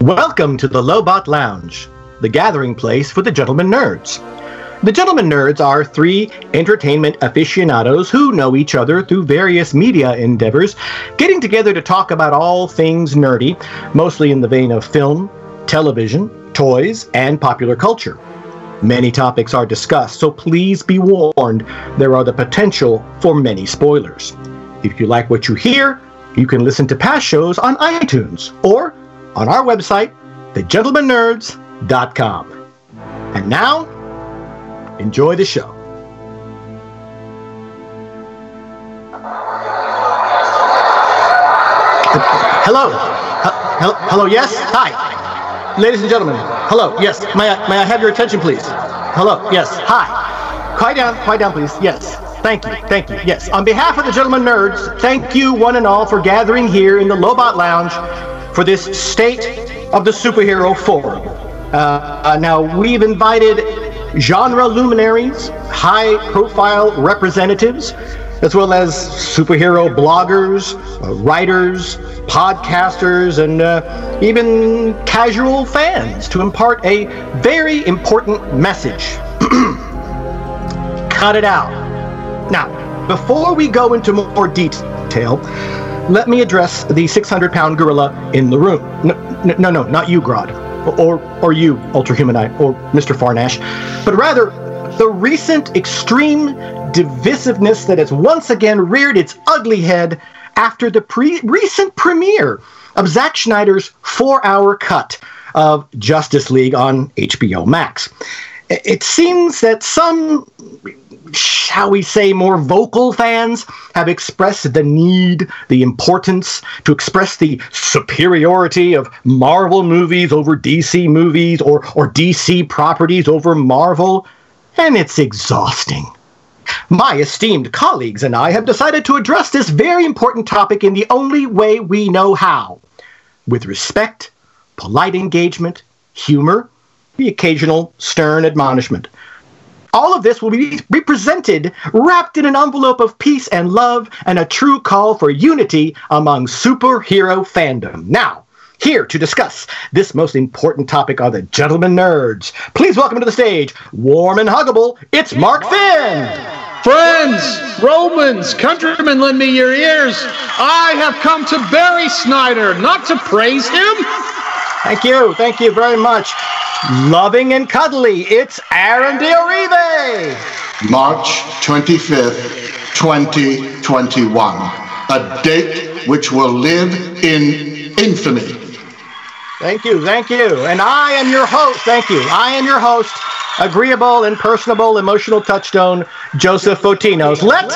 Welcome to the Lobot Lounge, the gathering place for the gentlemen nerds. The gentlemen nerds are three entertainment aficionados who know each other through various media endeavors, getting together to talk about all things nerdy, mostly in the vein of film, television, toys, and popular culture. Many topics are discussed, so please be warned there are the potential for many spoilers. If you like what you hear, you can listen to past shows on iTunes or on our website, thegentlemennerds.com. And now, enjoy the show. Hello. Hello. Hello. Yes. Hi. Ladies and gentlemen. Hello. Yes. May I, may I have your attention, please? Hello. Yes. Hi. Quiet down. Quiet down, please. Yes. Thank you. Thank you. Yes. On behalf of the gentlemen nerds, thank you one and all for gathering here in the Lobot Lounge for this State of the Superhero Forum. Uh, uh, now, we've invited genre luminaries, high profile representatives, as well as superhero bloggers, uh, writers, podcasters, and uh, even casual fans to impart a very important message. Cut it out. Now, before we go into more detail, let me address the 600 pound gorilla in the room. No, no, no, not you, Grodd. Or, or you, Ultra Humanite, or Mr. Farnash, but rather the recent extreme divisiveness that has once again reared its ugly head after the pre- recent premiere of Zack Snyder's four hour cut of Justice League on HBO Max. It seems that some shall we say, more vocal fans have expressed the need, the importance to express the superiority of Marvel movies over DC movies or, or DC properties over Marvel, and it's exhausting. My esteemed colleagues and I have decided to address this very important topic in the only way we know how with respect, polite engagement, humor, the occasional stern admonishment. All of this will be represented, wrapped in an envelope of peace and love, and a true call for unity among superhero fandom. Now, here to discuss this most important topic are the gentlemen nerds. Please welcome to the stage, warm and huggable, it's Mark Finn. Friends, Romans, countrymen, lend me your ears. I have come to bury Snyder, not to praise him. Thank you, thank you very much. Loving and cuddly, it's Aaron Diorive. March 25th, 2021. A date which will live in infamy. Thank you, thank you. And I am your host, thank you. I am your host, agreeable and personable emotional touchstone, Joseph Fotinos. Let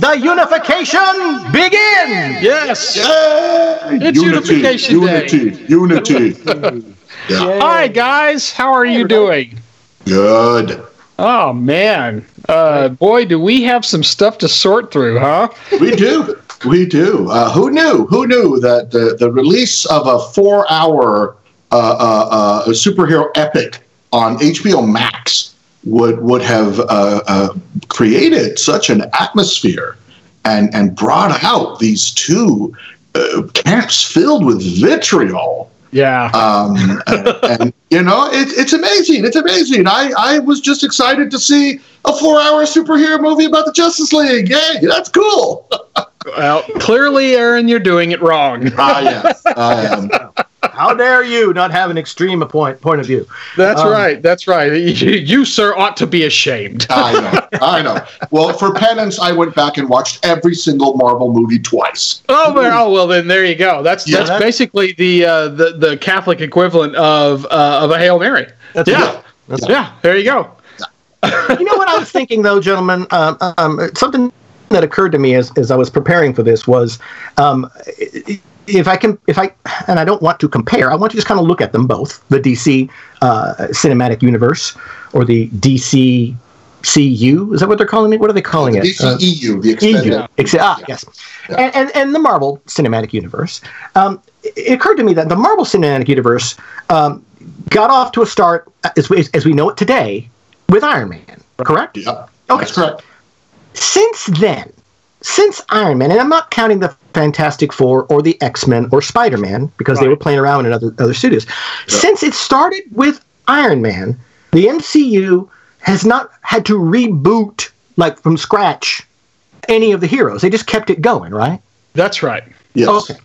the unification begin! Yes. Yay! It's Unification Day. unity, Unity. yeah. Hi, guys. How are you doing? Good. Oh, man. Uh, boy, do we have some stuff to sort through, huh? We do. We do. Uh, who knew? Who knew that the, the release of a four hour uh, uh, uh, superhero epic on HBO Max would would have uh, uh, created such an atmosphere and and brought out these two uh, camps filled with vitriol. Yeah. Um, and, and, you know, it, it's amazing. It's amazing. I, I was just excited to see a four hour superhero movie about the Justice League. Yay, that's cool. Well, clearly, Aaron, you're doing it wrong. I am. I am. How dare you not have an extreme point, point of view? That's Um, right. That's right. You, you, sir, ought to be ashamed. I know. I know. Well, for penance, I went back and watched every single Marvel movie twice. Oh, well, oh, well, then there you go. That's Yeah. that's basically the uh, the the Catholic equivalent of uh, of a Hail Mary. That's Yeah. That's Yeah, there you go. you know what I was thinking though, gentlemen? Um, um, something that occurred to me as, as I was preparing for this was, um, if I can, if I, and I don't want to compare, I want to just kind of look at them both, the DC uh, cinematic universe or the DC CU. Is that what they're calling it? What are they calling The it? Uh, DCEU, the. EU. Ex- ah, yes. And, and, and the Marvel Cinematic Universe. Um, it it occurred to me that the Marvel Cinematic Universe um, got off to a start, as we, as we know it today, with Iron Man, correct? Yeah, Okay. that's correct. Since then, since Iron Man, and I'm not counting the Fantastic Four or the X Men or Spider Man because right. they were playing around in other other studios. Since it started with Iron Man, the MCU has not had to reboot like from scratch any of the heroes. They just kept it going, right? That's right. Yes. Okay.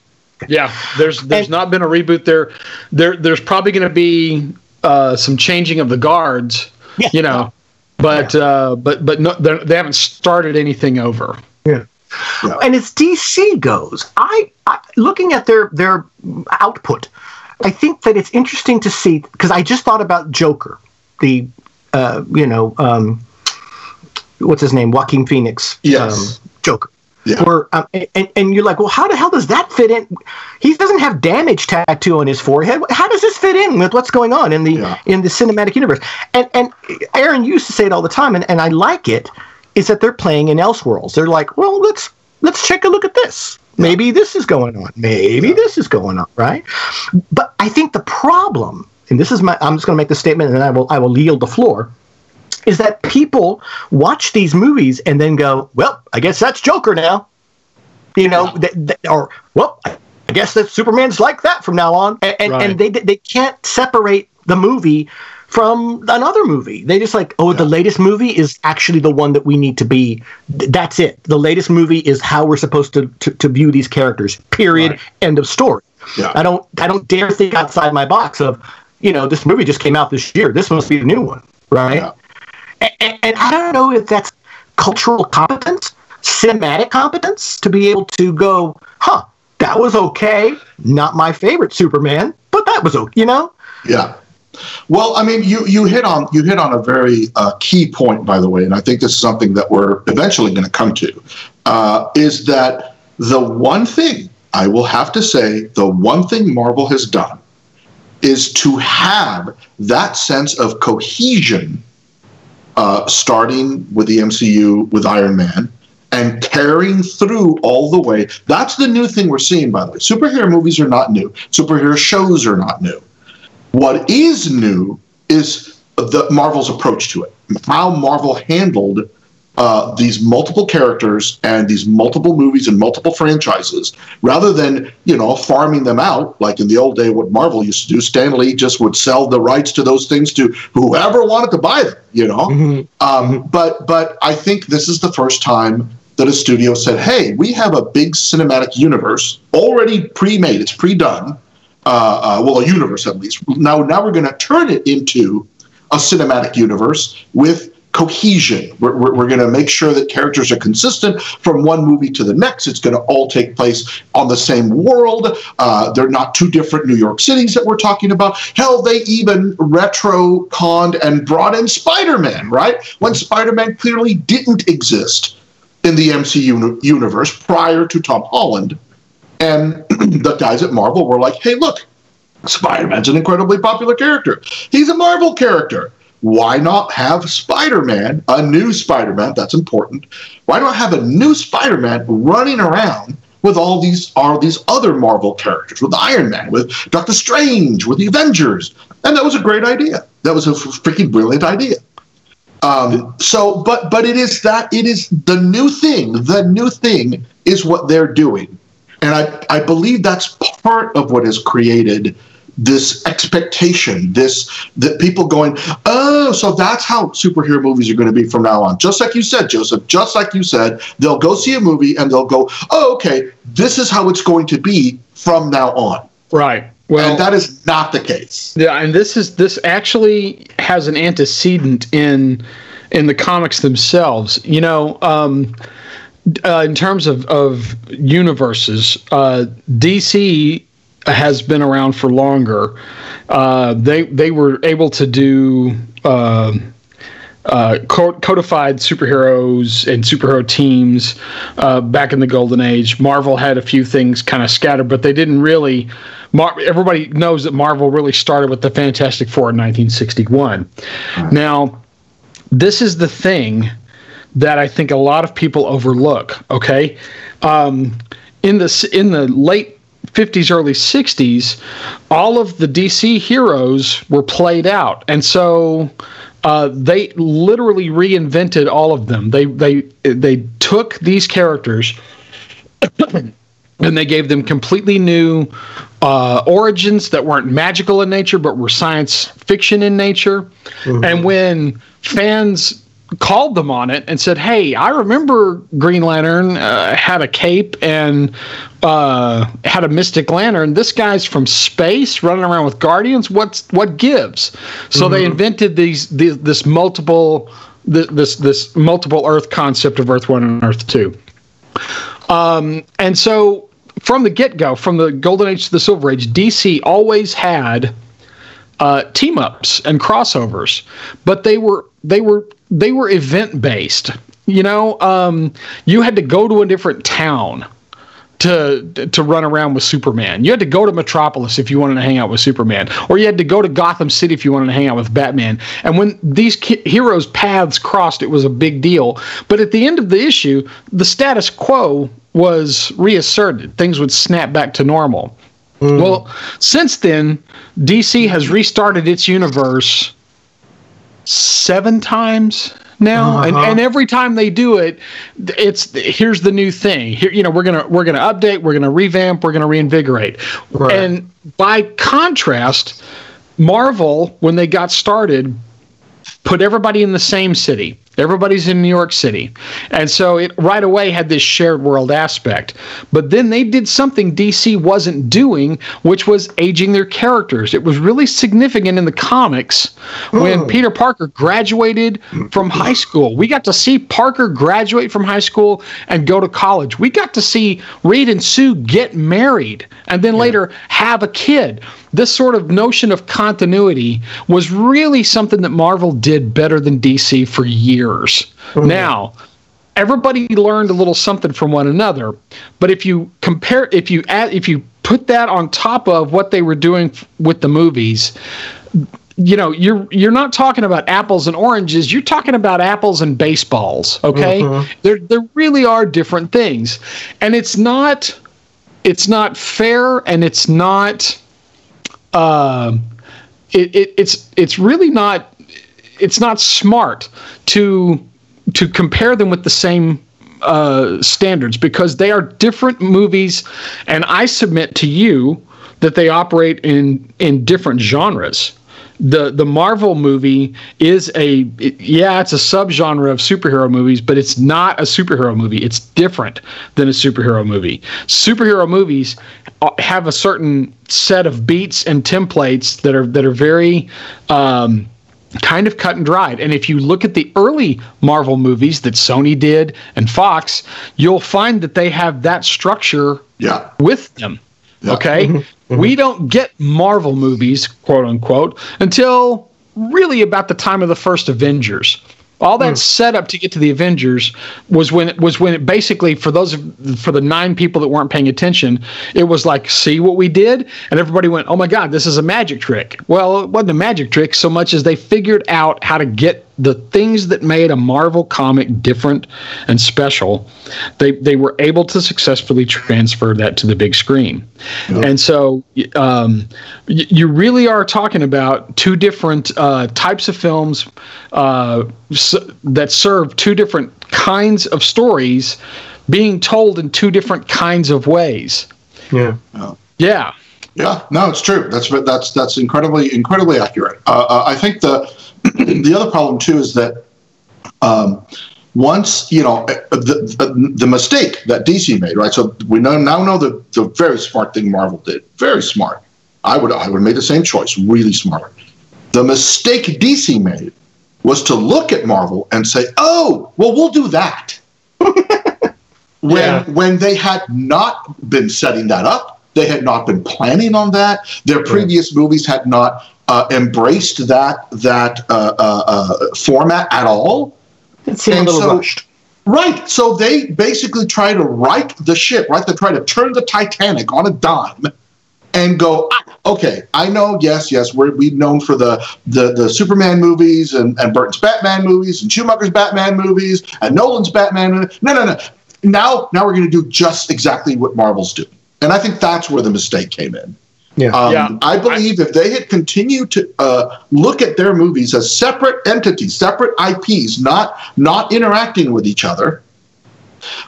Yeah, there's there's and, not been a reboot there. There there's probably going to be uh, some changing of the guards. Yeah. You know, but yeah. uh, but but no, they haven't started anything over. Yeah. And as DC goes, I, I looking at their their output, I think that it's interesting to see because I just thought about Joker, the uh, you know um, what's his name, Joaquin Phoenix, yes. um, Joker. Yeah. Or um, and, and you're like, well, how the hell does that fit in? He doesn't have damage tattoo on his forehead. How does this fit in with what's going on in the yeah. in the cinematic universe? And and Aaron used to say it all the time, and, and I like it. Is that they're playing in Elseworlds? They're like, well, let's let's take a look at this. Maybe this is going on. Maybe yeah. this is going on, right? But I think the problem, and this is my, I'm just going to make the statement, and then I will I will yield the floor is that people watch these movies and then go, well, I guess that's Joker now. You know, yeah. th- th- or, well, I guess that Superman's like that from now on. And, and, right. and they, they can't separate the movie from another movie. They just like, oh, yeah. the latest movie is actually the one that we need to be. That's it. The latest movie is how we're supposed to, to, to view these characters. Period. Right. End of story. Yeah. I don't I don't dare think outside my box of, you know, this movie just came out this year. This must be the new one. Right. Yeah. And, and I don't know if that's cultural competence, cinematic competence to be able to go, huh, that was okay. Not my favorite Superman, but that was okay, you know? Yeah. Well, I mean, you you hit on you hit on a very uh, key point, by the way, and I think this is something that we're eventually going to come to. Uh, is that the one thing I will have to say? The one thing Marvel has done is to have that sense of cohesion uh, starting with the MCU with Iron Man and carrying through all the way. That's the new thing we're seeing, by the way. Superhero movies are not new, superhero shows are not new. What is new is the Marvel's approach to it, how Marvel handled uh, these multiple characters and these multiple movies and multiple franchises rather than you know farming them out like in the old day what marvel used to do. Stan lee just would sell the rights to those things to whoever wanted to buy them you know? Mm-hmm. Um, but but i think this is the first time that a studio said hey we have a big cinematic universe already pre-made it's pre-done uh, uh, well a universe at least now now we're going to turn it into a cinematic universe with cohesion. We're, we're, we're going to make sure that characters are consistent from one movie to the next. It's going to all take place on the same world. Uh, they're not two different New York cities that we're talking about. Hell, they even retro conned and brought in Spider Man, right? When Spider Man clearly didn't exist in the MCU universe prior to Tom Holland. And the guys at Marvel were like, hey, look, Spider Man's an incredibly popular character. He's a Marvel character why not have Spider-Man, a new Spider-Man? That's important. Why not have a new Spider-Man running around with all these all these other Marvel characters, with Iron Man, with Doctor Strange, with the Avengers? And that was a great idea. That was a freaking brilliant idea. Um, so, but but it is that it is the new thing. The new thing is what they're doing, and I I believe that's part of what has created this expectation, this that people going, oh, so that's how superhero movies are going to be from now on. Just like you said, Joseph. Just like you said, they'll go see a movie and they'll go, oh, okay, this is how it's going to be from now on. Right. Well, and that is not the case. Yeah, and this is this actually has an antecedent in in the comics themselves. You know. Um, uh, in terms of, of universes, uh, DC has been around for longer. Uh, they they were able to do uh, uh, codified superheroes and superhero teams uh, back in the golden age. Marvel had a few things kind of scattered, but they didn't really. Mar- everybody knows that Marvel really started with the Fantastic Four in 1961. Now, this is the thing that I think a lot of people overlook. Okay, um, in the in the late 50s, early 60s, all of the DC heroes were played out. And so uh, they literally reinvented all of them. They they they took these characters and they gave them completely new uh, origins that weren't magical in nature but were science fiction in nature. Mm-hmm. And when fans called them on it and said, "Hey, I remember Green Lantern uh, had a cape and uh, had a mystic lantern. This guy's from space, running around with guardians. What's what gives?" So mm-hmm. they invented these, these this multiple this this multiple Earth concept of Earth One and Earth Two. Um, and so from the get go, from the Golden Age to the Silver Age, DC always had uh, team ups and crossovers, but they were they were they were event based. You know, um, you had to go to a different town to to run around with Superman. You had to go to Metropolis if you wanted to hang out with Superman, or you had to go to Gotham City if you wanted to hang out with Batman. And when these ki- heroes' paths crossed, it was a big deal. But at the end of the issue, the status quo was reasserted. Things would snap back to normal. Mm. Well, since then, DC has restarted its universe seven times now uh-huh. and, and every time they do it it's here's the new thing here you know we're gonna we're gonna update we're gonna revamp we're gonna reinvigorate right. and by contrast marvel when they got started put everybody in the same city Everybody's in New York City. And so it right away had this shared world aspect. But then they did something DC wasn't doing, which was aging their characters. It was really significant in the comics when oh. Peter Parker graduated from high school. We got to see Parker graduate from high school and go to college. We got to see Reed and Sue get married and then yeah. later have a kid this sort of notion of continuity was really something that Marvel did better than DC for years. Mm-hmm. Now, everybody learned a little something from one another, but if you compare if you add if you put that on top of what they were doing with the movies, you know you're you're not talking about apples and oranges you're talking about apples and baseballs okay mm-hmm. there there really are different things and it's not it's not fair and it's not uh, it, it, it's it's really not it's not smart to to compare them with the same uh, standards because they are different movies, and I submit to you that they operate in in different genres the the Marvel movie is a it, yeah, it's a subgenre of superhero movies, but it's not a superhero movie. It's different than a superhero movie. Superhero movies uh, have a certain set of beats and templates that are that are very um, kind of cut and dried. And if you look at the early Marvel movies that Sony did and Fox, you'll find that they have that structure yeah. with them. Yeah. Okay. Mm-hmm. Mm-hmm. We don't get Marvel movies, quote unquote, until really about the time of the first Avengers. All that mm. setup to get to the Avengers was when it was when it basically for those for the nine people that weren't paying attention, it was like, see what we did, and everybody went, oh my god, this is a magic trick. Well, it wasn't a magic trick so much as they figured out how to get the things that made a Marvel comic different and special, they they were able to successfully transfer that to the big screen, yep. and so um, y- you really are talking about two different uh, types of films uh, s- that serve two different kinds of stories being told in two different kinds of ways. Yeah. Yeah. Yeah. No, it's true. That's that's that's incredibly incredibly accurate. Uh, uh I think the the other problem too is that um, once you know uh, the, the, the mistake that DC made, right? So we know now know the the very smart thing Marvel did, very smart. I would I would have made the same choice, really smart. The mistake DC made was to look at Marvel and say, "Oh, well, we'll do that." when yeah. when they had not been setting that up, they had not been planning on that. Their previous movies had not uh, embraced that that uh, uh, uh, format at all. It seemed and a little so, rushed. Right. So they basically try to right the ship, right? They try to turn the Titanic on a dime and go, ah, okay, I know, yes, yes, we're, we've known for the, the, the Superman movies and, and Burton's Batman movies and Schumacher's Batman movies and Nolan's Batman. No, no, no. Now, now we're going to do just exactly what Marvel's doing. And I think that's where the mistake came in Yeah. Um, Yeah. I believe if they had continued to uh, look at their movies as separate entities, separate IPs, not not interacting with each other,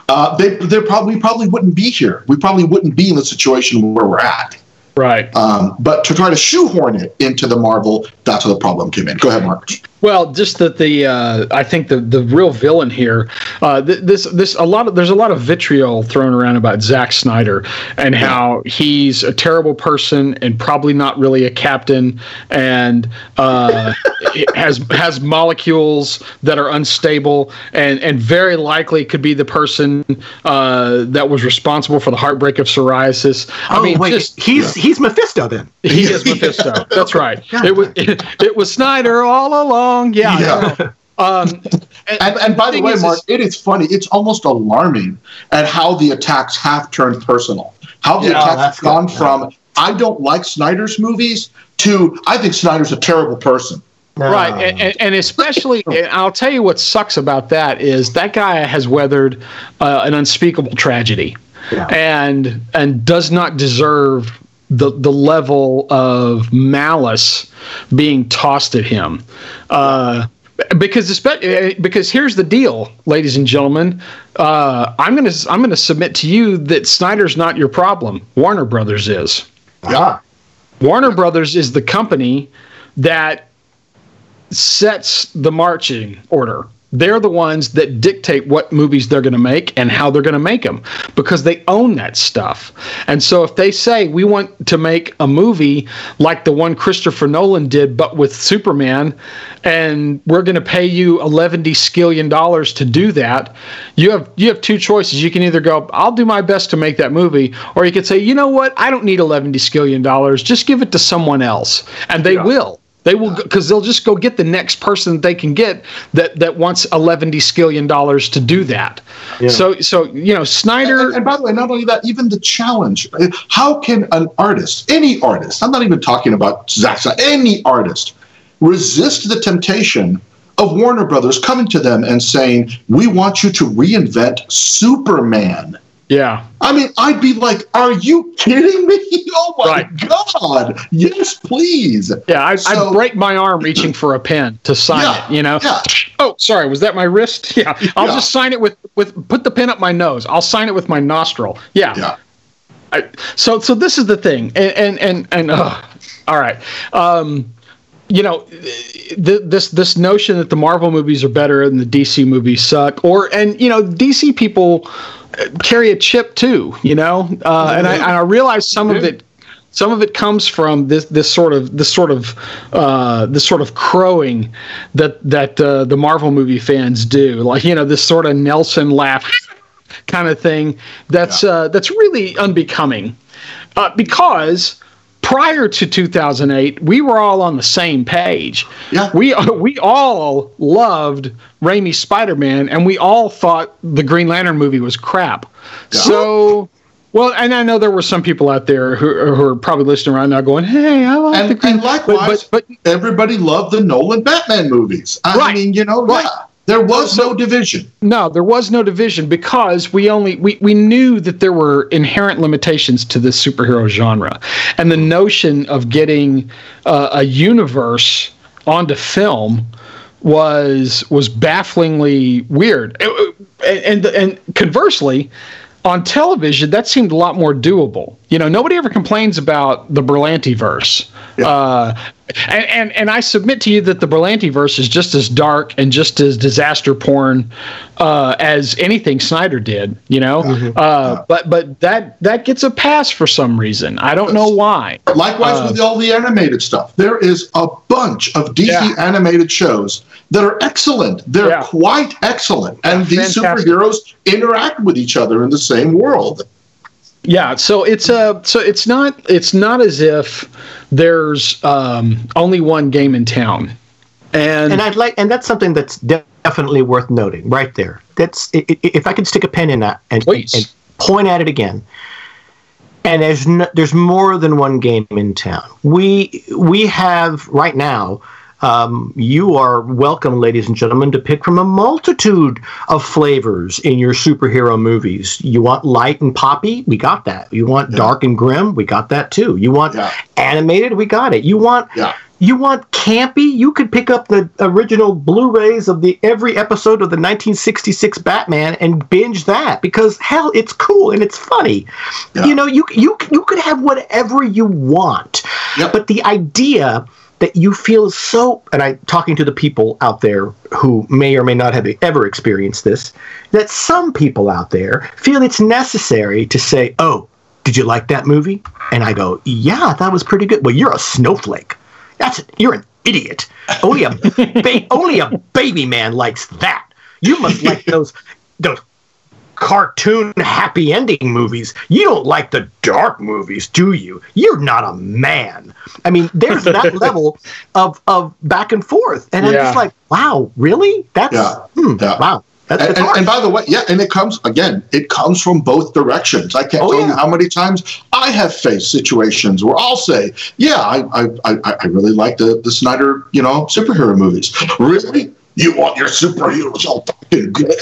uh, they they probably we probably wouldn't be here. We probably wouldn't be in the situation where we're at. Right. Um, but to try to shoehorn it into the Marvel, that's where the problem came in. Go ahead, Mark. Well, just that the uh, I think the the real villain here, uh, th- this this a lot of there's a lot of vitriol thrown around about Zack Snyder and how he's a terrible person and probably not really a captain and uh, has has molecules that are unstable and and very likely could be the person uh, that was responsible for the heartbreak of psoriasis. I oh mean, wait, just he's he's Mephisto then. he is Mephisto. That's right. It was it, it was Snyder all along. Yeah. Yeah. Um, And, and by the thing way, is- Mark, it is funny. It's almost alarming at how the attacks have turned personal. How the Yeah, attacks have gone good. from I don't like Snyder's movies to I think Snyder's a terrible person. right, and, and- and especially, and I'll tell you what sucks about that is that guy has weathered uh, an unspeakable tragedy, Yeah. and and does not deserve the the level of malice being tossed at him. Uh, because espe- because here's the deal, ladies and gentlemen. Uh, I'm gonna I'm gonna submit to you that Snyder's not your problem. Warner Brothers is. Yeah. Warner Brothers is the company that sets the marching order. They're the ones that dictate what movies they're going to make and how they're going to make them because they own that stuff. And so if they say we want to make a movie like the one Christopher Nolan did but with Superman and we're going to pay you 11 skillion dollars to do that, you have you have two choices. You can either go I'll do my best to make that movie or you could say, "You know what? I don't need 11 skillion dollars. Just give it to someone else." And they will. They will because they'll just go get the next person that they can get that that wants eleven skillion dollars to do that. So so you know Snyder. And, and by the way, not only that, even the challenge. How can an artist, any artist, I'm not even talking about Zack Snyder, any artist, resist the temptation of Warner Brothers coming to them and saying, "We want you to reinvent Superman." Yeah. I mean, I'd be like, "Are you kidding me? Oh my Right. god! Yes, please." Yeah, I, So- I'd break my arm reaching for a pen to sign Yeah, it. You know. yeah. Oh, sorry. Was that my wrist? Yeah. I'll Yeah. just sign it with with put the pen up my nose. I'll sign it with my nostril. Yeah. Yeah. I, so so this is the thing, and and and, and uh, all right. Um, you know, th- this this notion that the Marvel movies are better and the DC movies suck, or and you know, DC people uh, carry a chip too. You know, uh, and I, and I realize some of it. Some of it comes from this this sort of this sort of uh, this sort of crowing that that uh, the Marvel movie fans do, like you know this sort of Nelson laugh kind of thing. That's uh, that's really unbecoming, uh, because prior to 2008, we were all on the same page. Yeah. We we all loved Raimi's Spider-Man, and we all thought the Green Lantern movie was crap. So. Well, and I know there were some people out there who, who are probably listening right now going, "Hey, I like the And, Green." and likewise, but, but everybody loved the Nolan Batman movies. I Right. mean, you know, Right. yeah, there was no division. No, there was no division because we only we, we knew that there were inherent limitations to this superhero genre, and the notion of getting uh, a universe onto film was was bafflingly weird. It- and and conversely, on television, that seemed a lot more doable. You know, nobody ever complains about the Berlanti verse. Uh, and, and and I submit to you that the Berlanti verse is just as dark and just as disaster porn uh, as anything Snyder did. You know, uh, but but that that gets a pass for some reason. I don't know why. Likewise with all the animated stuff. There is a bunch of DC Yeah. animated shows that are excellent. They're Yeah. quite excellent. And these fantastic. superheroes interact with each other in the same world. Yeah, so it's a so it's not it's not as if there's um, only one game in town, and, and I'd like, and that's something that's definitely worth noting right there. That's if I could stick a pin in that and, Please. and point at it again. And there's no, there's more than one game in town. We we have right now um, you are welcome, ladies and gentlemen, to pick from a multitude of flavors in your superhero movies. You want light and poppy? We got that. You want Yeah. dark and grim? We got that too. You want Yeah. animated? We got it. You want Yeah. you want campy? You could pick up the original Blu-rays of the every episode of the 1966 Batman and binge that because hell, it's cool and it's funny. Yeah. You know, you you you could have whatever you want, Yep. but the idea that you feel so and i'm talking to the people out there who may or may not have ever experienced this that some people out there feel it's necessary to say oh did you like that movie? And i go yeah that was pretty good. Well you're a snowflake. That's you're an idiot. Only a ba- only a baby man likes that. You must like those those cartoon happy ending movies. You don't like the dark movies, do you? You're not a man. I mean, there's that level of of back and forth, and I'm just like, wow, really? That's Yeah. hmm, Yeah. wow. That's, And, that's and, hard. and by the way, yeah, and it comes again. It comes from both directions. I can't Oh, tell yeah. you how many times I have faced situations where I'll say, "Yeah, I, I, I, I really like the the Snyder, you know, superhero movies. Really, you want your superheroes all fucking good?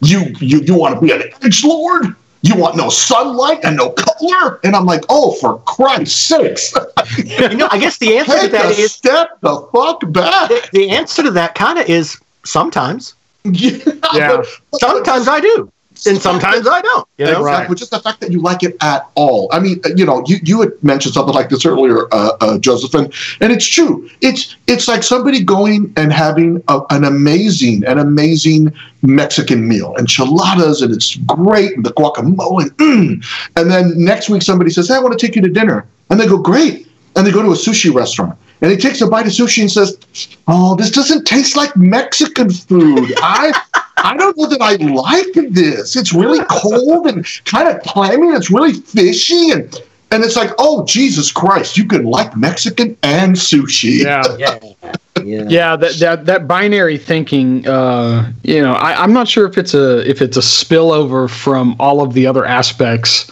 You, you, you want to be an edge lord? You want no sunlight and no color?" And I'm like, "Oh, for Christ's sakes, you know, I guess the answer to take that a is step the fuck back." the, the answer to that kind of is sometimes. Yeah, Yeah. but- but- Sometimes I do, and sometimes I don't. You know, Exactly. But just the fact that you like it at all. I mean, you know, you, you had mentioned something like this earlier, uh, uh, Josephine, and it's true. It's it's like somebody going and having a, an amazing, an amazing Mexican meal, enchiladas, and it's great, and the guacamole, mm. and then next week somebody says, "Hey, I want to take you to dinner," and they go, "Great," and they go to a sushi restaurant. And he takes a bite of sushi and says, "Oh, this doesn't taste like Mexican food. I, I don't know that I like this. It's really cold and kind of clammy. And it's really fishy, and and it's like, oh Jesus Christ, you can like Mexican and sushi. Yeah. yeah, yeah. yeah that, that that binary thinking uh, you know I, i'm not sure if it's a if it's a spillover from all of the other aspects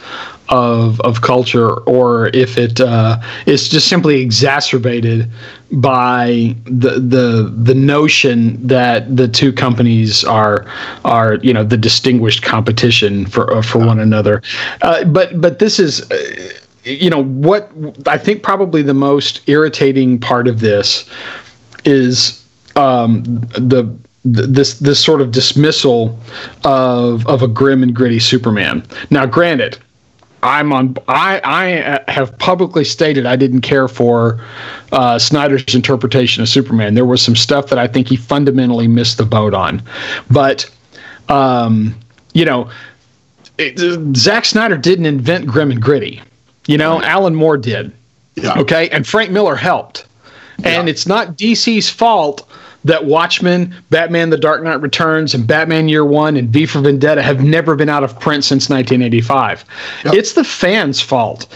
of of culture or if it uh, is just simply exacerbated by the the the notion that the two companies are are you know the distinguished competition for uh, for one another uh, but but this is uh, you know what I think probably the most irritating part of this is um, the this this sort of dismissal of of a grim and gritty Superman. Now, granted, I'm on. I I have publicly stated I didn't care for uh, Snyder's interpretation of Superman. There was some stuff that I think he fundamentally missed the boat on, but um, you know, it, Zack Snyder didn't invent grim and gritty. You know, Alan Moore did. Yeah. Okay, and Frank Miller helped. And Yeah. it's not DC's fault that Watchmen, Batman: The Dark Knight Returns, and Batman Year One and V for Vendetta have never been out of print since 1985. Yep. It's the fans' fault.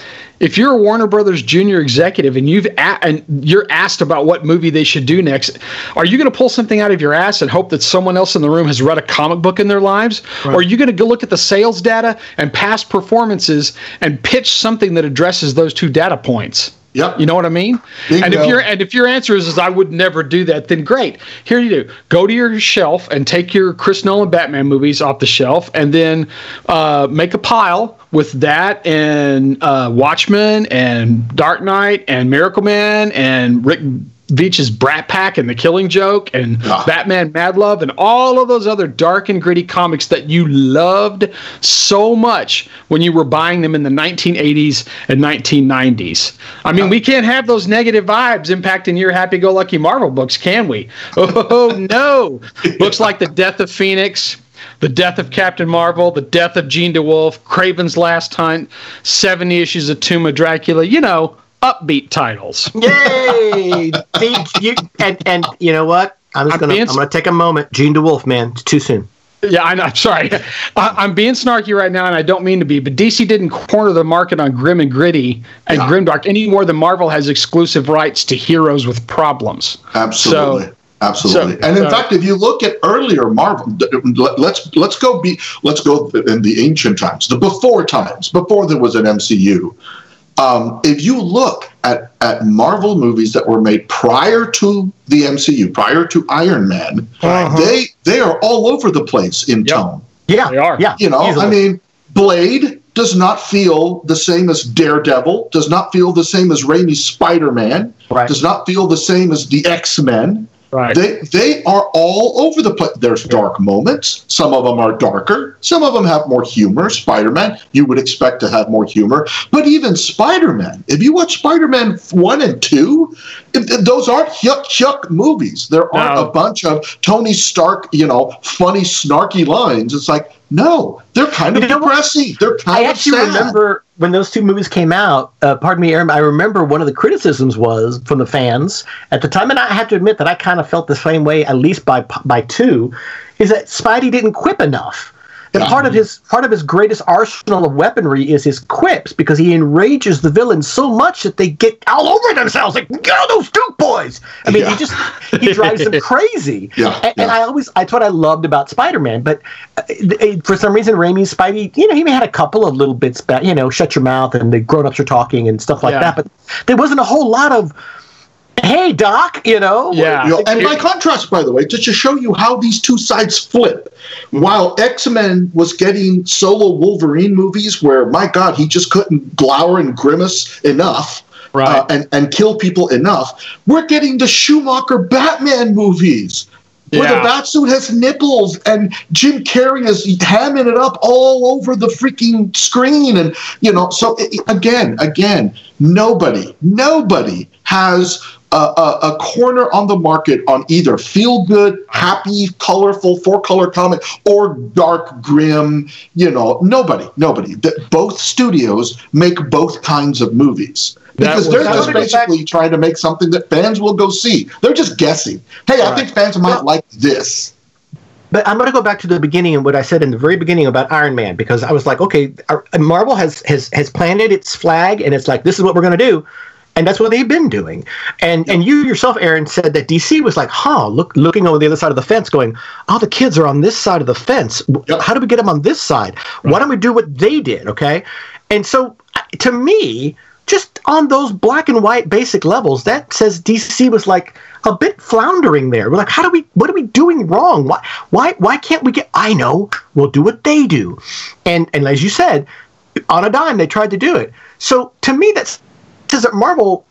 If you're a Warner Brothers junior executive and you've a- and you're asked about what movie they should do next, are you going to pull something out of your ass and hope that someone else in the room has read a comic book in their lives, or are you going to go look at the sales data and past performances and pitch something that addresses those two data points? Yep. You know what I mean? And if your and if your answer is, is I would never do that, then great. Here you do. Go to your shelf and take your Chris Nolan Batman movies off the shelf, and then uh, make a pile with that and uh, Watchmen and Dark Knight and Miracle Man and Rick Veitch's Brat Pack and The Killing Joke and Ah. Batman Mad Love and all of those other dark and gritty comics that you loved so much when you were buying them in the 1980s and 1990s. I mean, we can't have those negative vibes impacting your happy go lucky Marvel books, can we? Oh, no. Books like The Death of Phoenix. The Death of Captain Marvel, The Death of Jean DeWolff, Kraven's Last Hunt, 70 issues of Tomb of Dracula, you know, upbeat titles. Yay! See, you, and and you know what? I'm just I'm gonna being- I'm gonna take a moment. Jean DeWolff, man, it's too soon. Yeah, I know. I'm sorry. I, I'm being snarky right now, and I don't mean to be. But DC didn't corner the market on grim and gritty and Yeah. grimdark any more than Marvel has exclusive rights to heroes with problems. Absolutely. So- Absolutely. so- and in so- fact, if you look at earlier Marvel, let's let's go be let's go in the ancient times, the before times, before there was an MCU. Um, if you look at, at Marvel movies that were made prior to the MCU, prior to Iron Man, Uh-huh. they they are all over the place in Yep. tone. Yeah, They are. Yeah, You know, easily. I mean, Blade does not feel the same as Daredevil, does not feel the same as Raimi's Spider Man, Right. does not feel the same as the X Men. Right. They they are all over the place. There's dark moments. Some of them are darker. Some of them have more humor. Spider-Man, you would expect to have more humor. But even Spider-Man, if you watch Spider-Man one and two, if, if those aren't yuck yuck movies. There aren't No. a bunch of Tony Stark, you know, funny snarky lines. It's like no, they're kind of You know depressing. They're kind I of actually sad. remember when those two movies came out. Uh, pardon me, Aaron. I remember one of the criticisms was from the fans at the time, and I have to admit that I kind of felt the same way, at least by by two, is that Spidey didn't quip enough. And Yeah. part of his part of his greatest arsenal of weaponry is his quips because he enrages the villains so much that they get all over themselves like go those Duke boys. I mean, Yeah. he just he drives them crazy. Yeah, and, and. I always that's what I loved about Spider Man. But uh, for some reason, Raimi's Spidey, you know, he had a couple of little bits back, you know, shut your mouth and the grown ups are talking and stuff like that. But there wasn't a whole lot of. Hey Doc, you know. Yeah. You know, and by contrast, by the way, just to show you how these two sides flip, while X Men was getting solo Wolverine movies where, my God, he just couldn't glower and grimace enough. Right. uh, and, and kill people enough. We're getting the Schumacher Batman movies where Yeah. the Batsuit has nipples and Jim Carrey is hamming it up all over the freaking screen. And, you know, so i- i- again, again, nobody, nobody has a, a, a corner on the market on either feel good, happy, colorful, four color comic or dark, grim, you know, nobody, nobody. That both studios make both kinds of movies. Because they're just was- basically trying to make something that fans will go see. They're just guessing. Hey, I Right. think fans might like this. But I'm going to go back to the beginning and what I said in the very beginning about Iron Man because I was like, okay, our- Marvel has has has planted its flag and it's like this is what we're going to do, and that's what they've been doing. And and you yourself, Aaron, said that DC was like, huh, look, looking over the other side of the fence, going, oh, the kids are on this side of the fence. Yep. How do we get them on this side? Why don't we do what they did? Okay, and so to me. Just on those black and white basic levels, that says DC was like a bit floundering there. We're like, how do we? What are we doing wrong? Why? Why? Why can't we get? I know. We'll do what they do, and and as you said, on a dime they tried to do it. So to me, that that Marvel,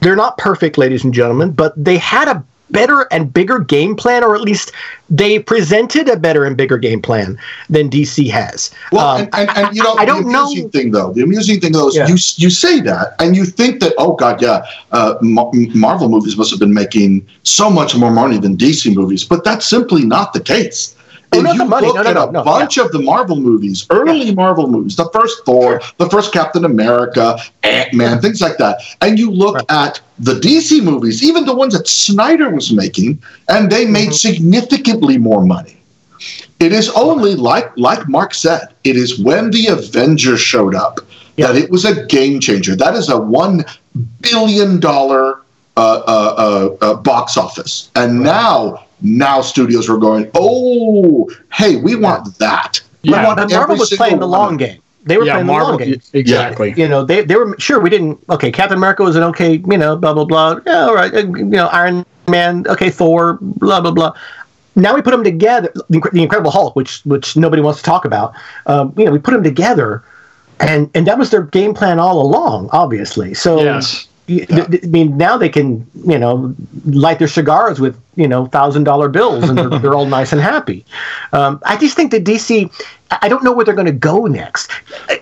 they're not perfect, ladies and gentlemen, but they had a better and bigger game plan, or at least they presented a better and bigger game plan than DC has. Well, Um, and, and, and you know, I don't the know. amusing thing though, the amusing thing though is Yeah. you you say that and you think that oh god, yeah, uh, Marvel movies must have been making so much more money than DC movies, but that's simply not the case. Oh, if you the money. look No, no, at a no, bunch of the Marvel movies, early Marvel movies, the first Thor, the first Captain America, Ant Man, things like that, and you look Right. at the DC movies, even the ones that Snyder was making, and they made Mm-hmm. significantly more money. It is only like like Mark said, it is when the Avengers showed up Yeah. that it was a game changer. That is a one billion dollar uh, uh, uh, uh, box office, and now now studios were going, oh, hey, we want that. We Yeah. want But Marvel was playing the long game. They were yeah, playing Marvel. the long game. Exactly. you know, they, they were sure we didn't. Okay, Captain America was an okay, you know, blah blah blah. Yeah, all right, uh, you know, Iron Man, okay, Thor, blah blah blah. Now we put them together. The, the Incredible Hulk, which which nobody wants to talk about. Um, you know, we put them together, and and that was their game plan all along, obviously. So. Yes. Y- th- th- I mean, now they can, you know, light their cigars with, you know, thousand dollar bills, and they're, they're all nice and happy. Um, I just think that DC, I don't know where they're going to go next.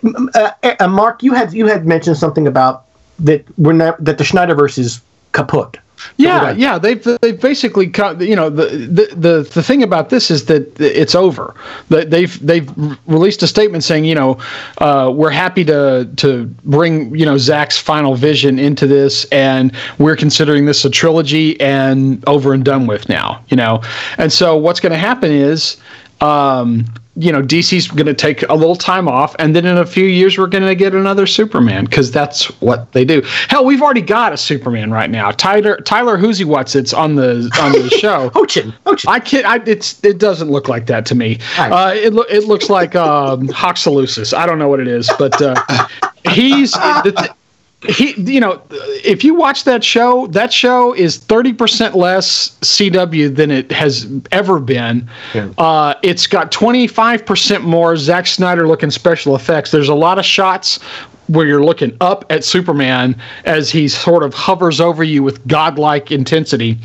Uh, uh, uh, Mark, you had you had mentioned something about that we're not that the Snyderverse is kaput. Yeah, yeah. They've they've basically cut. You know, the the the, the thing about this is that it's over. That they've they've released a statement saying, you know, uh, we're happy to to bring you know Zack's final vision into this, and we're considering this a trilogy and over and done with now. You know, and so what's going to happen is. Um, you know, DC's going to take a little time off, and then in a few years we're going to get another Superman because that's what they do. Hell, we've already got a Superman right now. Tyler Tyler Who's What's it's on the on the show. Hochin, Hochin. I can't. I, it's it doesn't look like that to me. Uh, it lo- it looks like um, Hoxalusis. I don't know what it is, but uh, he's the, th- he you know if you watch that show that show is 30% less cw than it has ever been yeah. uh, it's got 25% more Zack Snyder looking special effects there's a lot of shots where you're looking up at Superman as he sort of hovers over you with godlike intensity.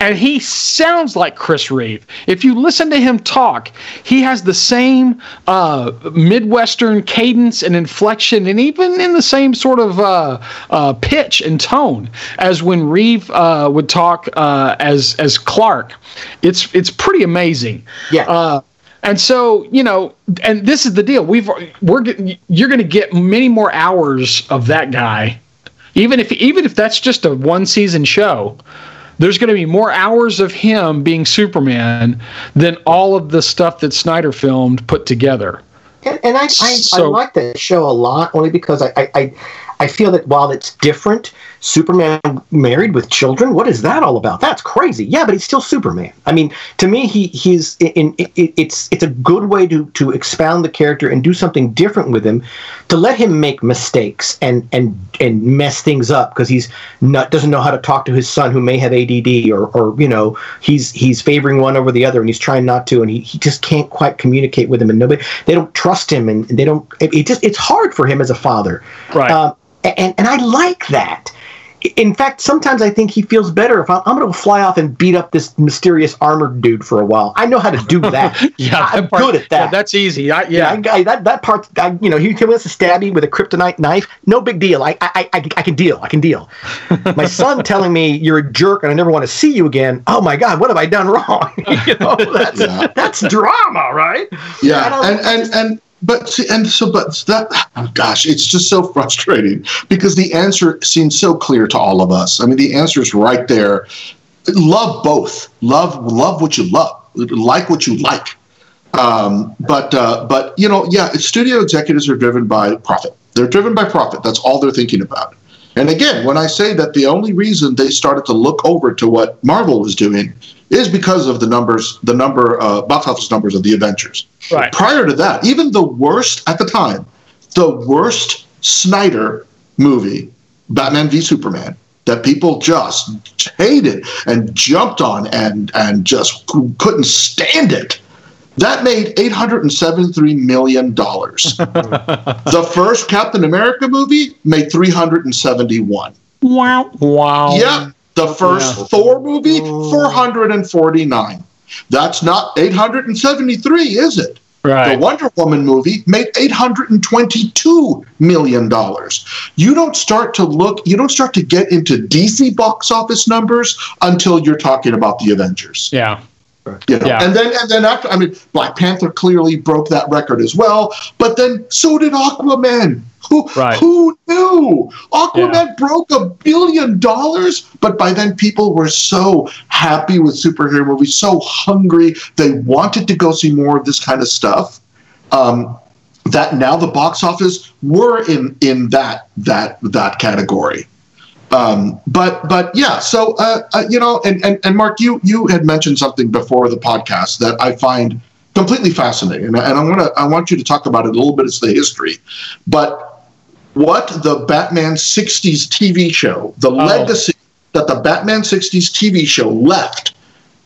And he sounds like Chris Reeve. If you listen to him talk, he has the same uh, Midwestern cadence and inflection, and even in the same sort of uh, uh, pitch and tone as when Reeve uh, would talk uh, as as Clark. It's it's pretty amazing. Yeah uh, and so, you know, and this is the deal. We've we're getting you're going to get many more hours of that guy, even if even if that's just a one season show. There's going to be more hours of him being Superman than all of the stuff that Snyder filmed put together. And, and I, I, so, I like that show a lot only because I, I, I feel that while it's different, Superman married with children, what is that all about? That's crazy. Yeah, but he's still Superman. I mean, to me, he he's in, in it's it's a good way to to expound the character and do something different with him, to let him make mistakes and and and mess things up because he's not doesn't know how to talk to his son who may have ADD or or you know he's he's favoring one over the other and he's trying not to and he, he just can't quite communicate with him and nobody they don't trust him and they don't it, it just it's hard for him as a father. Right. Uh, and and I like that. In fact, sometimes I think he feels better if I'm, I'm going to fly off and beat up this mysterious armored dude for a while. I know how to do that. yeah, I'm part, good at that. Yeah, that's easy. I, yeah, yeah I, that that part. I, you know, he wants to stab me with a kryptonite knife. No big deal. I I, I, I can deal. I can deal. My son telling me you're a jerk and I never want to see you again. Oh my God, what have I done wrong? you know, that's yeah. that's drama, right? Yeah, and and and but and so, but that, oh gosh, it's just so frustrating because the answer seems so clear to all of us. I mean, the answer is right there. Love both. Love, love what you love. Like what you like. Um, but, uh, but you know, yeah, studio executives are driven by profit. They're driven by profit. That's all they're thinking about. And again, when I say that the only reason they started to look over to what Marvel was doing is because of the numbers, the number, uh, box office numbers of the Avengers. Right. Prior to that, even the worst at the time, the worst Snyder movie, Batman v Superman, that people just hated and jumped on and and just couldn't stand it. That made $873 million. the first Captain America movie made 371. Wow. Wow. Yep. The first yeah. Thor movie, 449. That's not 873, is it? Right. The Wonder Woman movie made $822 million. You don't start to look, you don't start to get into DC box office numbers until you're talking about the Avengers. Yeah. You know? yeah. And then and then after I mean Black Panther clearly broke that record as well, but then so did Aquaman. Who right. who knew? Aquaman yeah. broke a billion dollars, but by then people were so happy with superhero movies, so hungry, they wanted to go see more of this kind of stuff. Um, that now the box office were in in that that that category. Um, but but yeah, so uh, uh, you know, and, and and Mark, you you had mentioned something before the podcast that I find completely fascinating, and, and I want to I want you to talk about it a little bit. It's the history, but what the Batman '60s TV show, the oh. legacy that the Batman '60s TV show left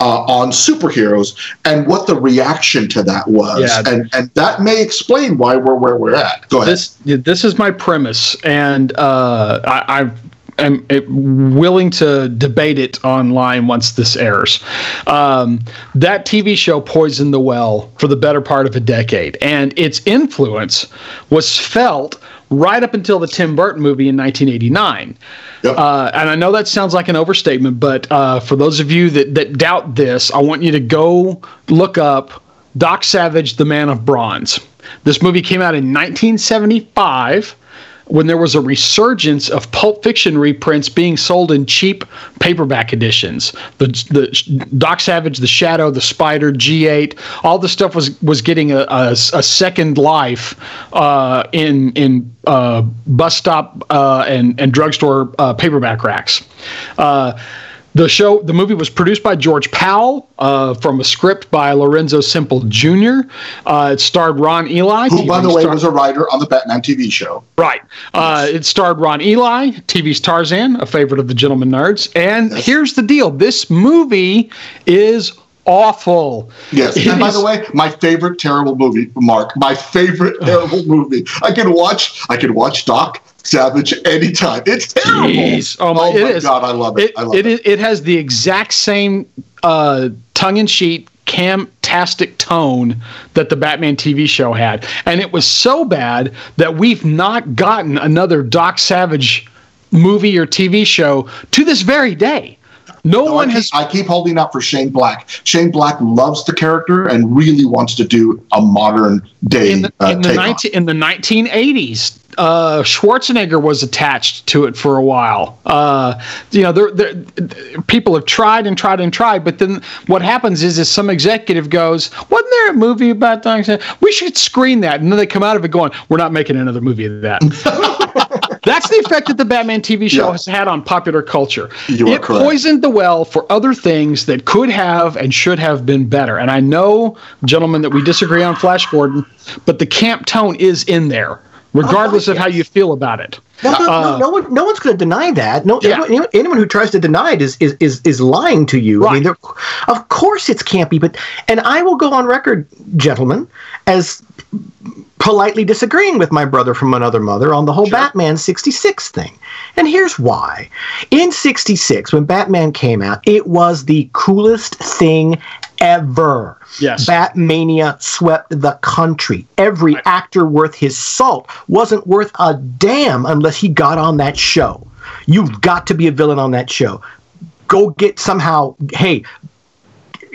uh, on superheroes and what the reaction to that was. Yeah. And, and that may explain why we're where we're at. Go ahead. This, this is my premise. And uh, I, I've am willing to debate it online once this airs. Um, that TV show poisoned the well for the better part of a decade, and its influence was felt right up until the Tim Burton movie in 1989. Yep. Uh, and I know that sounds like an overstatement, but uh, for those of you that, that doubt this, I want you to go look up Doc Savage, The Man of Bronze. This movie came out in 1975 when there was a resurgence of Pulp Fiction reprints being sold in cheap paperback editions. The the Doc Savage, The Shadow, The Spider, G8, all the stuff was was getting a, a, a second life uh, in in uh, bus stop uh, and and drugstore uh, paperback racks. The show, the movie was produced by George Pal uh, from a script by Lorenzo Semple Jr. Uh, it starred Ron Ely, Who, by the way, Tar- was a writer on the Batman TV show. right. Uh, it starred Ron Ely, TV's Tarzan, a favorite of the Gentleman Nerds. And here's the deal: this movie is awful. Yes. It and by is- the way, my favorite terrible movie, Mark, my favorite terrible movie. I can watch I can watch Doc Savage anytime. It's terrible. Jeez. Oh my, it is. god, I love it. It, I love it, it. is- it has the exact same uh, tongue-in-cheek, camtastic tone that the Batman TV show had, and it was so bad that we've not gotten another Doc Savage movie or TV show to this very day. No, No, one I, has. I keep holding out for Shane Black. Shane Black loves the character and really wants to do a modern day in the, uh, in the take on 19, in the 1980s uh, Schwarzenegger was attached to it for a while. Uh, you know, there, there, people have tried and tried and tried, but then what happens is, is some executive goes, "Wasn't there a movie about that? We should screen that." And then they come out of it going, "We're not making another movie of that." That's the effect that the Batman TV show Yeah. has had on popular culture. You are it poisoned the well for other things that could have and should have been better. And I know, gentlemen, that we disagree on Flash Gordon, but the camp tone is in there, regardless of how you feel about it. No, no, Uh, no, no one, no one's going to deny that. No, Yeah. anyone, anyone who tries to deny it is is is, is lying to you. I mean, of course it's campy, but and I will go on record, gentlemen, as politely disagreeing with my brother from another mother on the whole Batman 66 thing. And here's why. In 66, when Batman came out, it was the coolest thing ever. Yes. Batmania swept the country. Every actor worth his salt wasn't worth a damn unless he got on that show. You've got to be a villain on that show. Go get somehow, hey,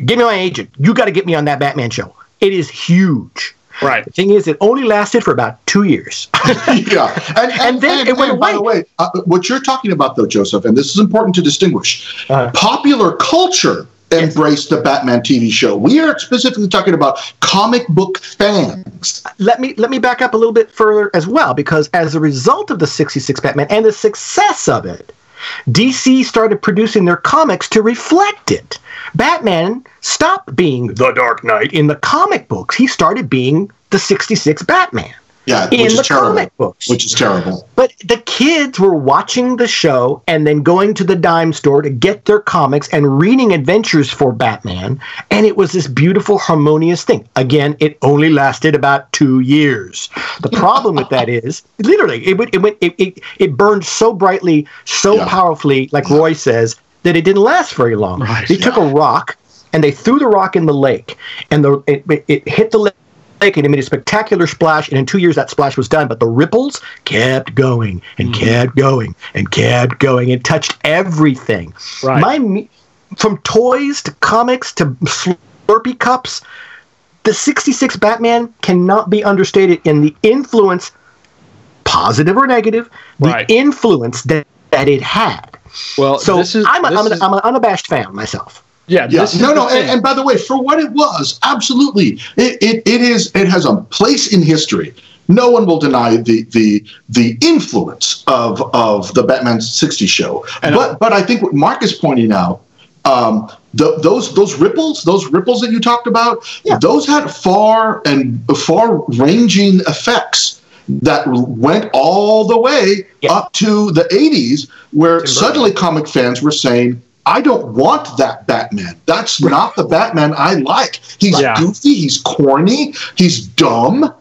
give me my agent. You got to get me on that Batman show. It is huge. Right. The thing is, it only lasted for about two years. yeah, and, and, And then and- it went and by the way, uh, what you're talking about, though, Joseph, and this is important to distinguish. Uh-huh. Popular culture embraced the Batman TV show. We are specifically talking about comic book fans. let me let me back up a little bit further as well because as a result of the 66 Batman and the success of it DC started producing their comics to reflect it. Batman stopped being the Dark Knight in the comic books. He started being the 66 Batman Yeah, in which is terrible. books. Which is terrible. But the kids were watching the show and then going to the dime store to get their comics and reading adventures for Batman. And it was this beautiful, harmonious thing. Again, it only lasted about two years. The problem with that is, literally, it went, it, went, it, it, it burned so brightly, so Yeah. powerfully, like Roy says, that it didn't last very long. Right, they took a rock and they threw the rock in the lake, and the it, it, it hit the lake and it made a spectacular splash. And in two years, that splash was done. But the ripples kept going and mm-hmm. kept going and kept going. and touched everything. Right. My from toys to comics to Slurpee cups, the '66 Batman cannot be understated in the influence, positive or negative, the Right. influence that, that it had. Well, So this is, I'm, a, I'm, an, is- I'm an unabashed fan myself. Yeah, Yeah, this no, no, and, and by the way, for what it was, absolutely, it, it, it is. It has a place in history. No one will deny the the the influence of of the Batman '60 show. And but but I think what Mark is pointing out, um, the, those those ripples, those ripples that you talked about, Yeah. those had far and far ranging effects that went all the way Yeah. up to the 80s, where suddenly comic fans were saying, I don't want that Batman. That's not the Batman I like. He's Yeah. goofy, he's corny, he's dumb.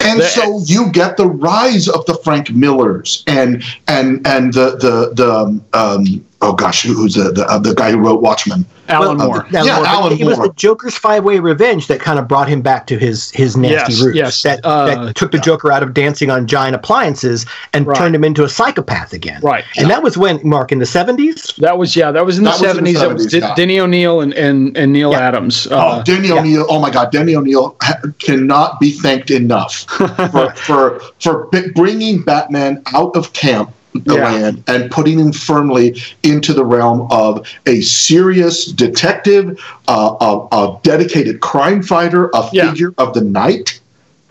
And The- so you get the rise of the Frank Millers and and and the the the um, oh gosh who- who's the the, uh, the guy who wrote Watchmen Alan Well, Moore. uh, Yeah, But Alan It was the Joker's five way revenge that kind of brought him back to his his nasty Yes, roots. yes, That, uh, that took the Joker out of dancing on giant appliances and Right. turned him into a psychopath again. Right. And that was when Mark in the seventies. That was yeah. That was in the seventies. That was in the seventies. That was D- yeah. Denny O'Neal and and, and Neil Yeah. Adams. Oh, Uh, Denny yeah. Oh my God, Denny O'Neil ha- cannot be thanked enough for for for b- bringing Batman out of camp the Yeah. land and putting him firmly into the realm of a serious detective, uh, a, a dedicated crime fighter, a Yeah. figure of the night.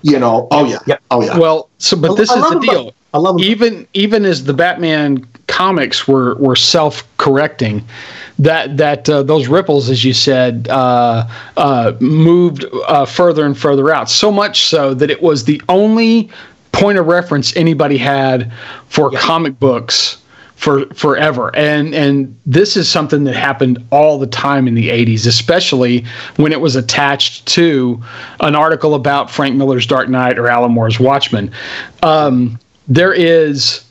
You know, oh yeah, Yep. oh yeah. well, so but this I is the him, but- deal. I love him. Even even as the Batman comics were were self correcting, that that uh, those ripples, as you said, uh, uh, moved uh, further and further out. So much so that it was the only point of reference anybody had for yeah. comic books for forever. And and this is something that happened all the time in the 80s, especially when it was attached to an article about Frank Miller's Dark Knight or Alan Moore's Watchmen. Um, there is,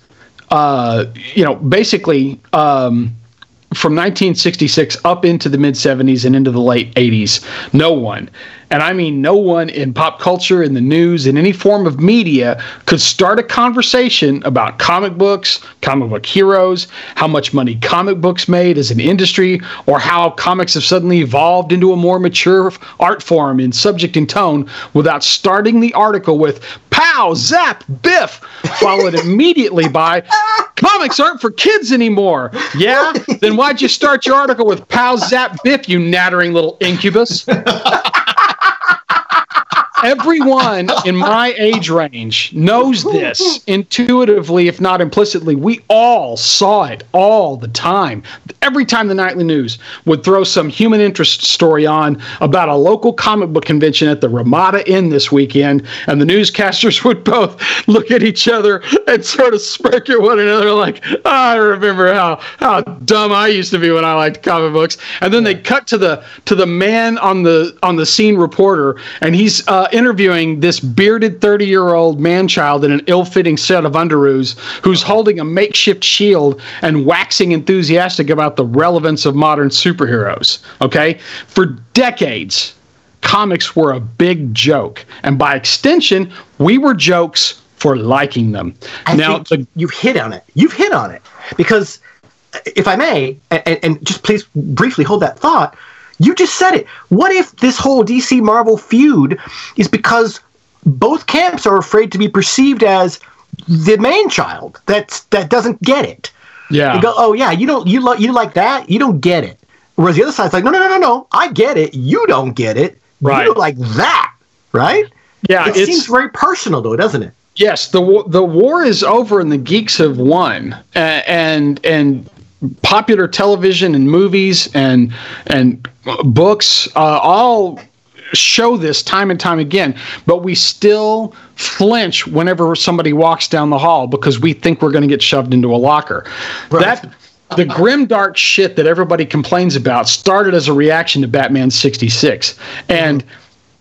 uh, you know, basically. Um, from 1966 up into the mid 70s and into the late 80s, no one, and I mean no one in pop culture, in the news, in any form of media, could start a conversation about comic books, comic book heroes, how much money comic books made as an industry, or how comics have suddenly evolved into a more mature art form in subject and tone without starting the article with pow, zap, biff, followed immediately by comics aren't for kids anymore. Yeah? Then why'd you start your article with pow, zap, biff, you nattering little incubus? everyone in my age range knows this intuitively, if not implicitly. We all saw it all the time. Every time the nightly news would throw some human interest story on about a local comic book convention at the Ramada Inn this weekend, and the newscasters would both look at each other and sort of smirk at one another, like, oh, "I remember how how dumb I used to be when I liked comic books." And then they cut to the to the man on the on the scene reporter, and he's uh, interviewing this bearded 30 year old man child in an ill fitting set of underoos who's holding a makeshift shield and waxing enthusiastic about the relevance of modern superheroes. Okay? For decades, comics were a big joke. And by extension, we were jokes for liking them. I now, the, you've hit on it. You've hit on it. Because, uh, if I may, and, and just please briefly hold that thought you just said it. What if this whole DC Marvel feud is because both camps are afraid to be perceived as the main child that's that doesn't get it. Yeah. They go, oh yeah, you don't you like you like that, you don't get it. Whereas the other side's like, no, no, no, no, no, I get it. You don't get it. Right. You like that, right? Yeah. It seems very personal, though, doesn't it? Yes, the the war is over and the geeks have won, and and popular television and movies and and books uh, all show this time and time again but we still flinch whenever somebody walks down the hall because we think we're going to get shoved into a locker. Right. that the grim dark shit that everybody complains about started as a reaction to batman 66 and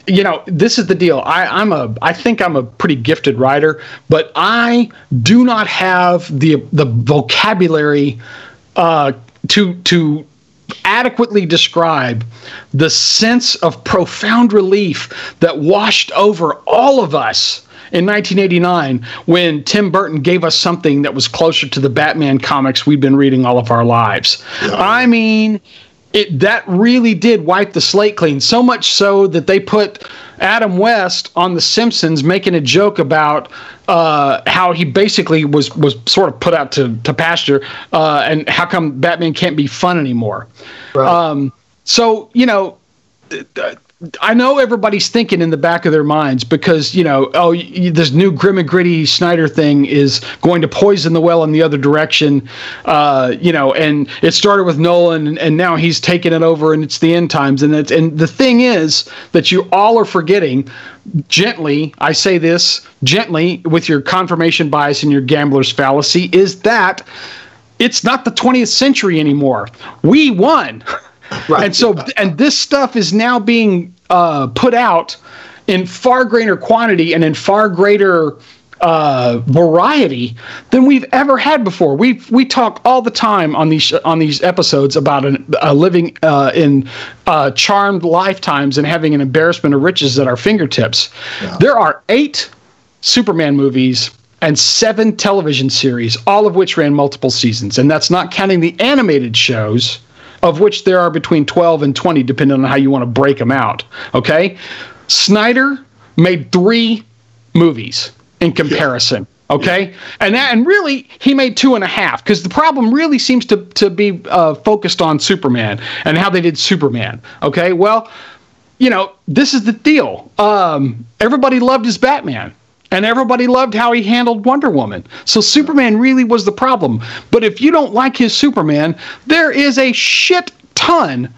you know this is the deal. I, i'm a i think i'm a pretty gifted writer but i do not have the the vocabulary uh, to to adequately describe the sense of profound relief that washed over all of us in 1989 when Tim Burton gave us something that was closer to the Batman comics we'd been reading all of our lives. Yeah. I mean, it that really did wipe the slate clean so much so that they put Adam West on The Simpsons making a joke about uh, how he basically was was sort of put out to to pasture, uh, and how come Batman can't be fun anymore. Right. Um, so you know, I know everybody's thinking in the back of their minds because you know, oh, this new grim and gritty Snyder thing is going to poison the well in the other direction, uh, you know, and it started with Nolan, and, now he's taking it over, and it's the end times, and it's and the thing is that you all are forgetting gently. I say this gently with your confirmation bias and your gambler's fallacy is that it's not the 20th century anymore. We won. Right. And so, and this stuff is now being uh, put out in far greater quantity and in far greater uh, variety than we've ever had before. We we talk all the time on these on these episodes about an, uh, living uh, in uh, charmed lifetimes and having an embarrassment of riches at our fingertips. Yeah. There are eight Superman movies and seven television series, all of which ran multiple seasons, and that's not counting the animated shows of which there are between 12 and 20, depending on how you want to break them out. Okay? Snyder made three movies in comparison. Okay, and that, and really, he made two and a half because the problem really seems to to be uh, focused on Superman and how they did Superman. Okay, well, you know, this is the deal. Um, everybody loved his Batman and everybody loved how he handled Wonder Woman. So Superman really was the problem. But if you don't like his Superman, there is a shit ton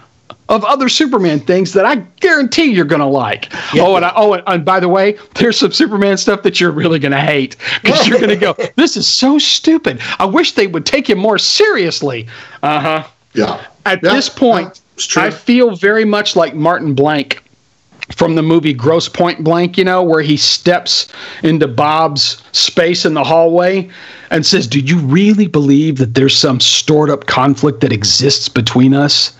of other Superman things that I guarantee you're going to like. Yeah. Oh, and I, oh, and, and, by the way, there's some Superman stuff that you're really going to hate because you're going to go, "This is so stupid." I wish they would take him more seriously. Uh huh. Yeah. At yeah. this point, I feel very much like Martin Blank from the movie Grosse Pointe Blank, you know, where he steps into Bob's space in the hallway and says, Do you really believe that there's some stored up conflict that exists between us?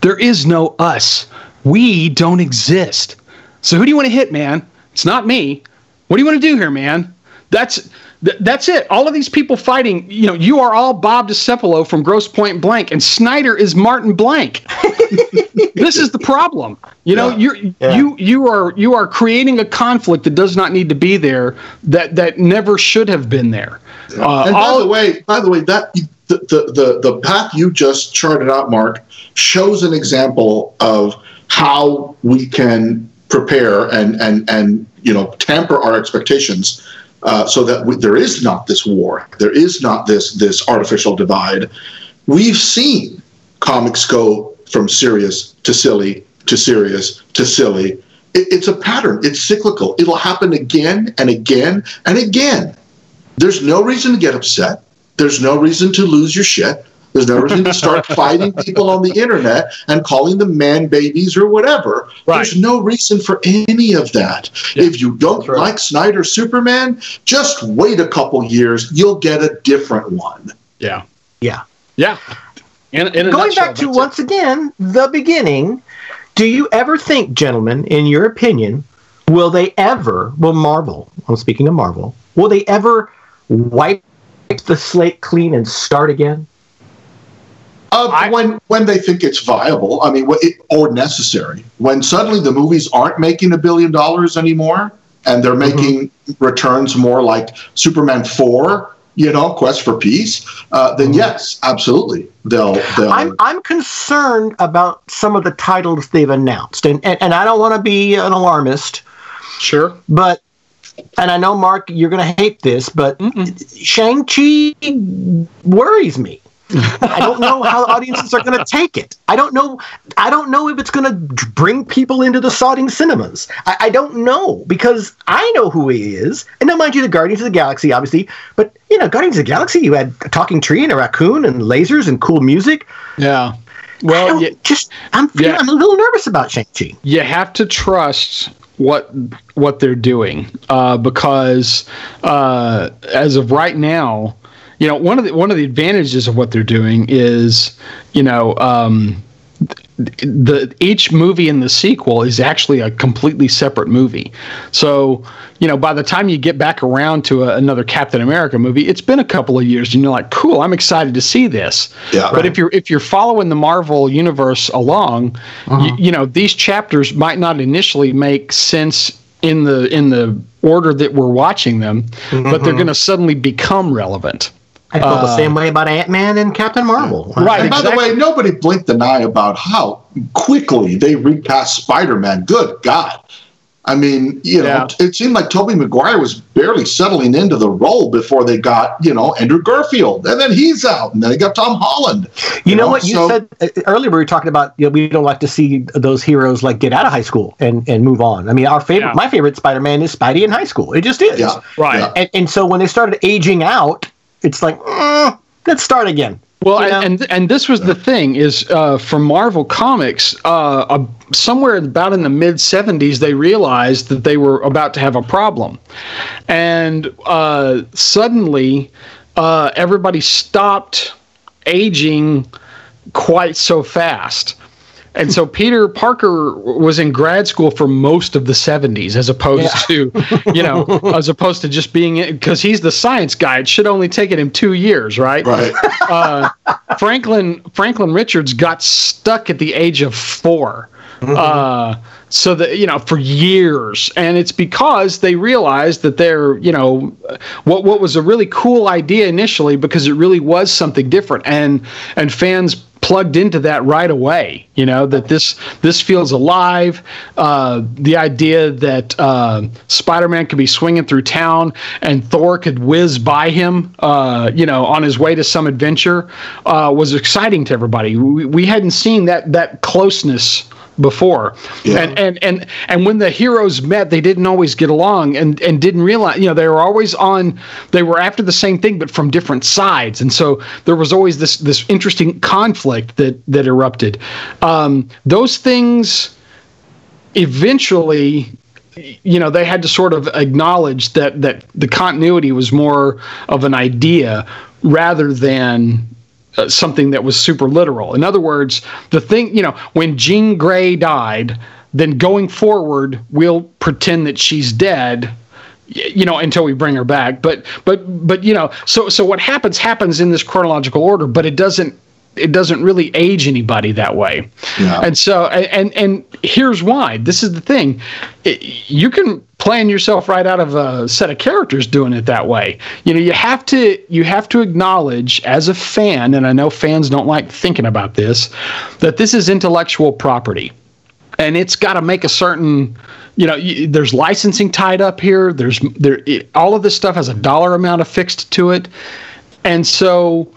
There is no us. We don't exist. So who do you want to hit, man? It's not me. What do you want to do here, man? That's th- that's it. All of these people fighting, you know, you are all Bob Destepello from Grosse Pointe Blank, and Snyder is Martin Blank. this is the problem. You know, yeah. you're yeah. you you are you are creating a conflict that does not need to be there, that that never should have been there. Uh, and by all, the way, by the way, that the, the the the path you just charted out, Mark, shows an example of how we can prepare and and and you know tamper our expectations uh, so that we, there is not this war, there is not this this artificial divide. We've seen comics go from serious to silly to serious to silly. It, it's a pattern. It's cyclical. It'll happen again and again and again. There's no reason to get upset. There's no reason to lose your shit. There's no reason to start fighting people on the internet and calling them man babies or whatever. Right. There's no reason for any of that. Yeah. If you don't right. like Snyder Superman, just wait a couple years. You'll get a different one. Yeah. Yeah. Yeah. In, in Going nutshell, back to once it. again the beginning, do you ever think, gentlemen, in your opinion, will they ever, will Marvel, I'm speaking of Marvel, will they ever wipe the slate clean and start again? Uh, I, when when they think it's viable, I mean, it, or necessary. When suddenly the movies aren't making a billion dollars anymore, and they're mm-hmm. making mm-hmm. returns more like Superman four, you know, Quest for Peace, uh, then mm-hmm. yes, absolutely, they'll. they'll I'm I'm concerned about some of the titles they've announced, and and, and I don't want to be an alarmist. Sure, but and I know Mark, you're going to hate this, but Shang Chi worries me. I don't know how audiences are going to take it. I don't know. I don't know if it's going to bring people into the sodding cinemas. I, I, don't know because I know who he is. And now, mind you, the Guardians of the Galaxy, obviously, but you know, Guardians of the Galaxy, you had a talking tree and a raccoon and lasers and cool music. Yeah. Well, yeah, just I'm feeling, yeah. I'm a little nervous about Shang Chi. You have to trust what what they're doing uh, because uh, as of right now you know one of the one of the advantages of what they're doing is you know um, the each movie in the sequel is actually a completely separate movie. So, you know, by the time you get back around to a, another Captain America movie, it's been a couple of years, and you're like, "Cool, I'm excited to see this." Yeah. But right. if you're if you're following the Marvel universe along, uh-huh. you, you know, these chapters might not initially make sense in the in the order that we're watching them, mm-hmm. but they're mm-hmm. going to suddenly become relevant. I felt uh, the same way about Ant Man and Captain Marvel. Right. And by exactly. the way, nobody blinked an eye about how quickly they recast Spider Man. Good God. I mean, you know, yeah. it seemed like Tobey Maguire was barely settling into the role before they got, you know, Andrew Garfield, and then he's out, and then they got Tom Holland. You, you know, know, what you so, said uh, earlier? We were talking about you know, we don't like to see those heroes like get out of high school and, and move on. I mean, our favorite, yeah. my favorite Spider Man is Spidey in high school. It just is. Yeah, right. And, and so when they started aging out, it's like mm, let's start again. Well, you know? and and this was the thing is uh, for Marvel Comics, uh, uh, somewhere about in the mid '70s, they realized that they were about to have a problem, and uh, suddenly uh, everybody stopped aging quite so fast and so Peter Parker was in grad school for most of the 70s as opposed yeah. to, you know, as opposed to just being because he's the science guy. It should only taken him two years, right? Right. Uh, Franklin Franklin Richards got stuck at the age of 4 mm-hmm. Uh, so that you know for years and it's because they realized that they're you know what what was a really cool idea initially because it really was something different and and fans plugged into that right away. You know that this this feels alive. Uh, the idea that uh, Spider-Man could be swinging through town and Thor could whiz by him, uh, you know, on his way to some adventure, uh, was exciting to everybody. We, we hadn't seen that that closeness before. Yeah. and and and and when the heroes met they didn't always get along and and didn't realize you know they were always on they were after the same thing but from different sides. And so there was always this this interesting conflict that that erupted. Um, those things eventually you know they had to sort of acknowledge that that the continuity was more of an idea rather than uh, something that was super literal. In other words, the thing, you know, when Jean Grey died, then going forward, we'll pretend that she's dead you know until we bring her back but but but you know so so what happens happens in this chronological order but it doesn't it doesn't really age anybody that way. And so and and here's why. This is the thing. It, you can plan yourself right out of a set of characters doing it that way. You know, you have to you have to acknowledge as a fan and I know fans don't like thinking about this that this is intellectual property. And it's got to make a certain you know, there's licensing tied up here. There's there it, all of this stuff has a dollar amount affixed to it. And so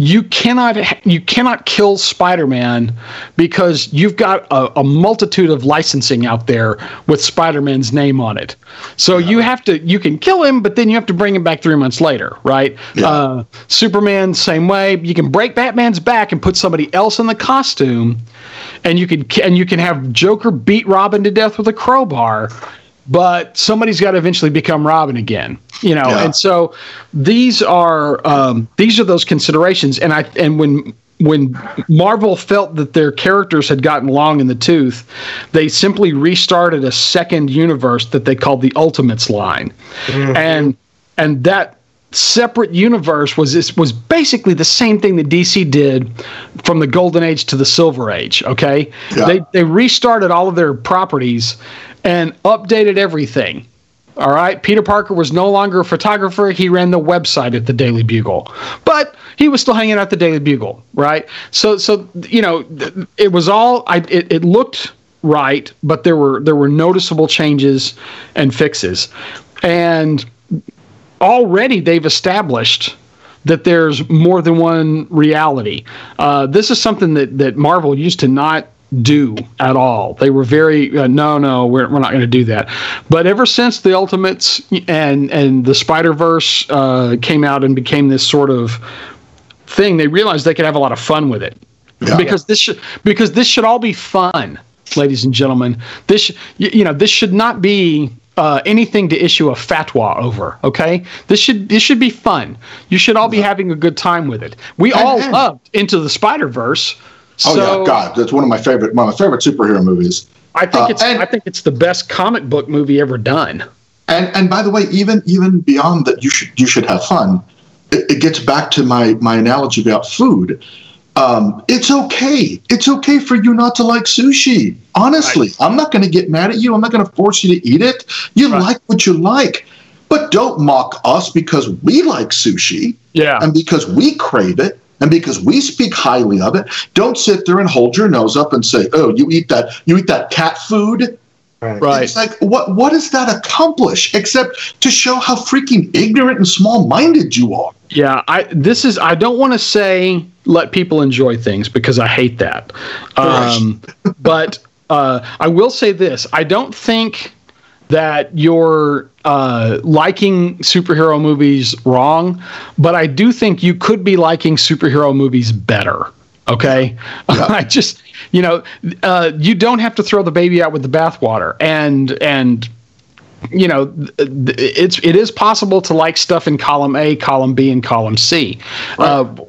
you cannot you cannot kill Spider-Man because you've got a, a, multitude of licensing out there with Spider-Man's name on it. So yeah. you have to you can kill him, but then you have to bring him back three months later, right? Yeah. Uh, Superman same way. You can break Batman's back and put somebody else in the costume, and you can and you can have Joker beat Robin to death with a crowbar but somebody's got to eventually become Robin again, you know. Yeah. And so these are um, these are those considerations. And I and when when Marvel felt that their characters had gotten long in the tooth, they simply restarted a second universe that they called the Ultimates line, mm-hmm. and and that separate universe was this was basically the same thing that DC did from the golden age to the silver age okay yeah. they they restarted all of their properties and updated everything. All right. Peter Parker was no longer a photographer. He ran the website at the Daily Bugle, but he was still hanging out at the Daily Bugle. Right. So, so, you know, it was all, I, it, it looked right, but there were, there were noticeable changes and fixes. And already they've established that there's more than one reality. Uh, this is something that, that Marvel used to not do at all. They were very uh, no, no, we're, we're not going to do that. But ever since the Ultimates and and the Spider Verse uh, came out and became this sort of thing, they realized they could have a lot of fun with it. Yeah. Because this should because this should all be fun, ladies and gentlemen. This you, you know this should not be uh, anything to issue a fatwa over. Okay, this should this should be fun. You should all be having a good time with it. We all loved Into the Spider Verse Oh so, yeah, God, that's one of my favorite one of my favorite superhero movies. I think uh, it's and, I think it's the best comic book movie ever done. And and by the way, even even beyond that, you should you should have fun. It, it gets back to my my analogy about food. Um, it's okay. It's okay for you not to like sushi. Honestly, right. I'm not going to get mad at you. I'm not going to force you to eat it. You right. like what you like, but don't mock us because we like sushi. Yeah, and because we crave it and because we speak highly of it, don't sit there and hold your nose up and say, "Oh, you eat that you eat that cat food." Right. It's like what what does that accomplish except to show how freaking ignorant and small-minded you are? Yeah, I this is I don't want to say let people enjoy things because I hate that. Um, but uh, I will say this: I don't think that you're uh, liking superhero movies wrong, but I do think you could be liking superhero movies better. Okay, yeah. I just you know uh, you don't have to throw the baby out with the bathwater, and and you know it's it is possible to like stuff in column A, column B, and column C. Right. Uh,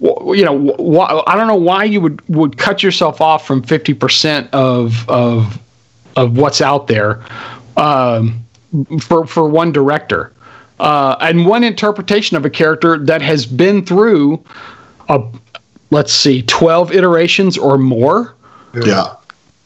you know, wh- I don't know why you would, would cut yourself off from fifty percent of of of what's out there um, for for one director uh, and one interpretation of a character that has been through a let's see 12 iterations or more. Yeah.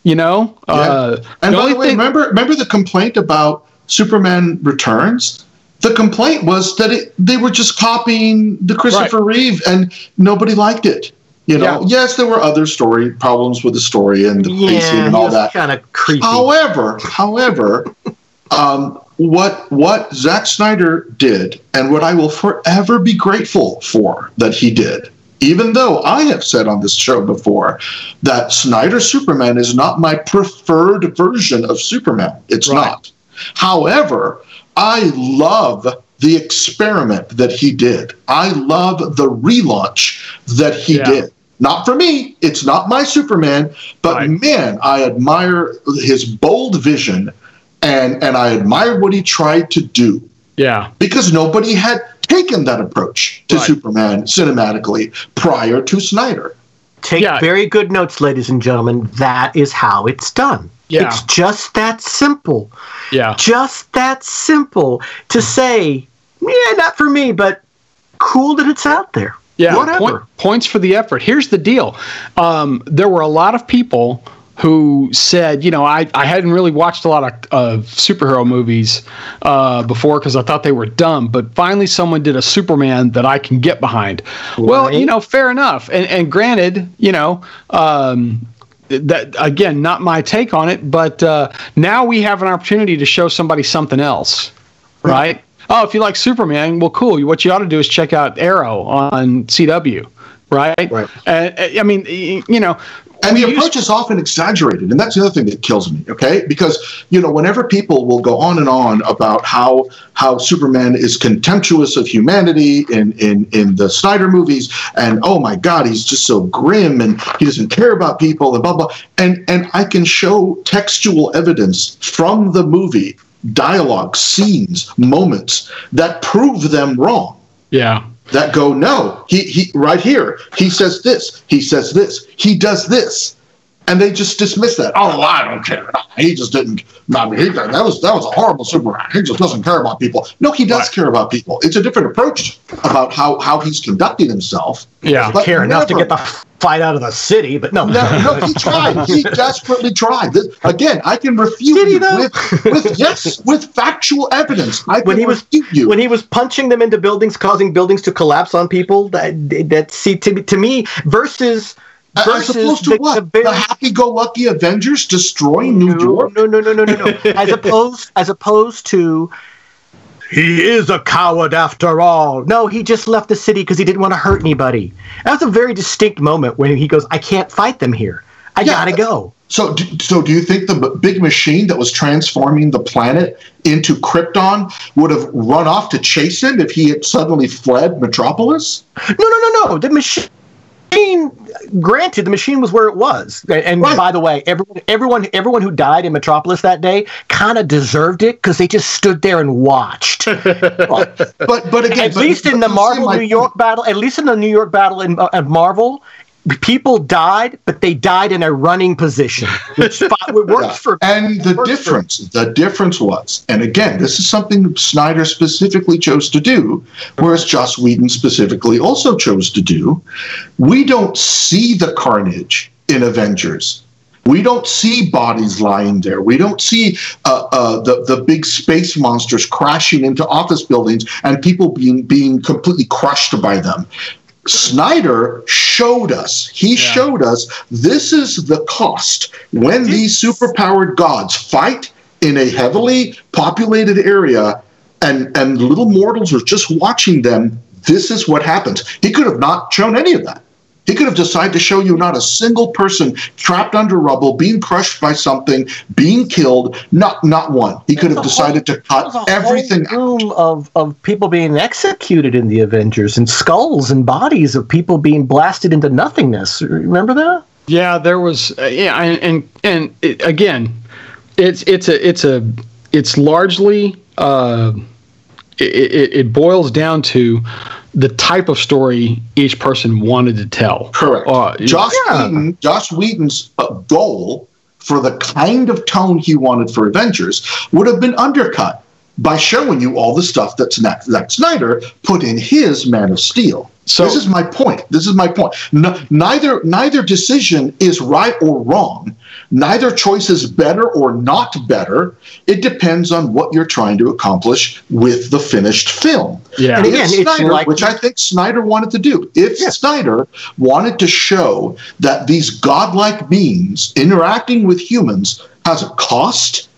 You know yeah. Uh, and by the way thing- remember remember the complaint about superman returns? The complaint was that it, they were just copying the christopher right. reeve and nobody liked it You know, yeah. yes, there were other story problems with the story and the yeah, pacing and all that. Kind of creepy. However, however, um, what what Zack Snyder did, and what I will forever be grateful for that he did, even though I have said on this show before that Snyder Superman is not my preferred version of Superman. It's right. not. However, I love the experiment that he did. I love the relaunch that he yeah. did. Not for me, it's not my Superman, but right. man, I admire his bold vision and and I admire what he tried to do. Yeah. Because nobody had taken that approach to right. Superman cinematically prior to Snyder. Take yeah. very good notes, ladies and gentlemen. That is how it's done. Yeah. It's just that simple. Yeah. Just that simple to say, yeah, not for me, but cool that it's out there. Yeah. Whatever. Point, points for the effort. Here's the deal. Um, there were a lot of people who said, you know, I, I hadn't really watched a lot of, of superhero movies uh, before because I thought they were dumb, but finally someone did a Superman that I can get behind. Right. Well, you know, fair enough. And, and granted, you know, um, that again, not my take on it, but uh, now we have an opportunity to show somebody something else, right? Oh, if you like Superman, well, cool. What you ought to do is check out Arrow on CW right? Right. Uh, I mean, you know, and the approach is often exaggerated and that's the other thing that kills me okay because you know whenever people will go on and on about how how superman is contemptuous of humanity in in in the snyder movies and oh my god he's just so grim and he doesn't care about people and blah blah and and i can show textual evidence from the movie dialogue scenes moments that prove them wrong yeah that go, no, he, he right here, he says this, he says this, he does this. And they just dismiss that. Oh, I don't care. He just didn't. I mean, he, that was that was a horrible Superman. He just doesn't care about people. No, he does right. care about people. It's a different approach about how how he's conducting himself. Yeah, care never, enough to get the fight out of the city, but no, no, no he tried. He desperately tried. This, again, I can refute you with, with yes, with factual evidence. I when he was you. when he was punching them into buildings, causing buildings to collapse on people. That that see to to me versus as opposed to the, what? The, the happy-go-lucky Avengers destroying New no, York? No, no, no, no, no, no. as opposed, as opposed to, he is a coward after all. No, he just left the city because he didn't want to hurt anybody. That's a very distinct moment when he goes, "I can't fight them here. I yeah, gotta go." So, do, so do you think the big machine that was transforming the planet into Krypton would have run off to chase him if he had suddenly fled Metropolis? No, no, no, no. The machine machine, granted, the machine was where it was. And right. by the way, everyone, everyone, everyone who died in Metropolis that day kind of deserved it because they just stood there and watched. but, but again, at but, least in the Marvel New York battle, at least in the New York battle in uh, Marvel, people died, but they died in a running position, which works yeah. for. And the difference, the difference was, and again, this is something Snyder specifically chose to do, whereas Joss Whedon specifically also chose to do. We don't see the carnage in Avengers. We don't see bodies lying there. We don't see uh, uh, the the big space monsters crashing into office buildings and people being being completely crushed by them. Snyder showed us, he yeah. showed us this is the cost when these superpowered gods fight in a heavily populated area and, and little mortals are just watching them. This is what happens. He could have not shown any of that. He could have decided to show you not a single person trapped under rubble, being crushed by something, being killed. Not not one. He could have decided whole, to cut everything room out. of of people being executed in the Avengers and skulls and bodies of people being blasted into nothingness. Remember that? Yeah, there was. Uh, yeah, and and, and it, again, it's it's a it's a it's largely. Uh, it, it, it boils down to the type of story each person wanted to tell. Correct. Uh, Josh yeah. Whedon, Josh Whedon's uh, goal for the kind of tone he wanted for Avengers would have been undercut by showing you all the stuff that Zack Snyder put in his Man of Steel. So this is my point. This is my point. No, neither neither decision is right or wrong. Neither choice is better or not better. It depends on what you're trying to accomplish with the finished film. Yeah. And again, Snyder, like, which I think Snyder wanted to do. If yeah. Snyder wanted to show that these godlike beings interacting with humans has a cost,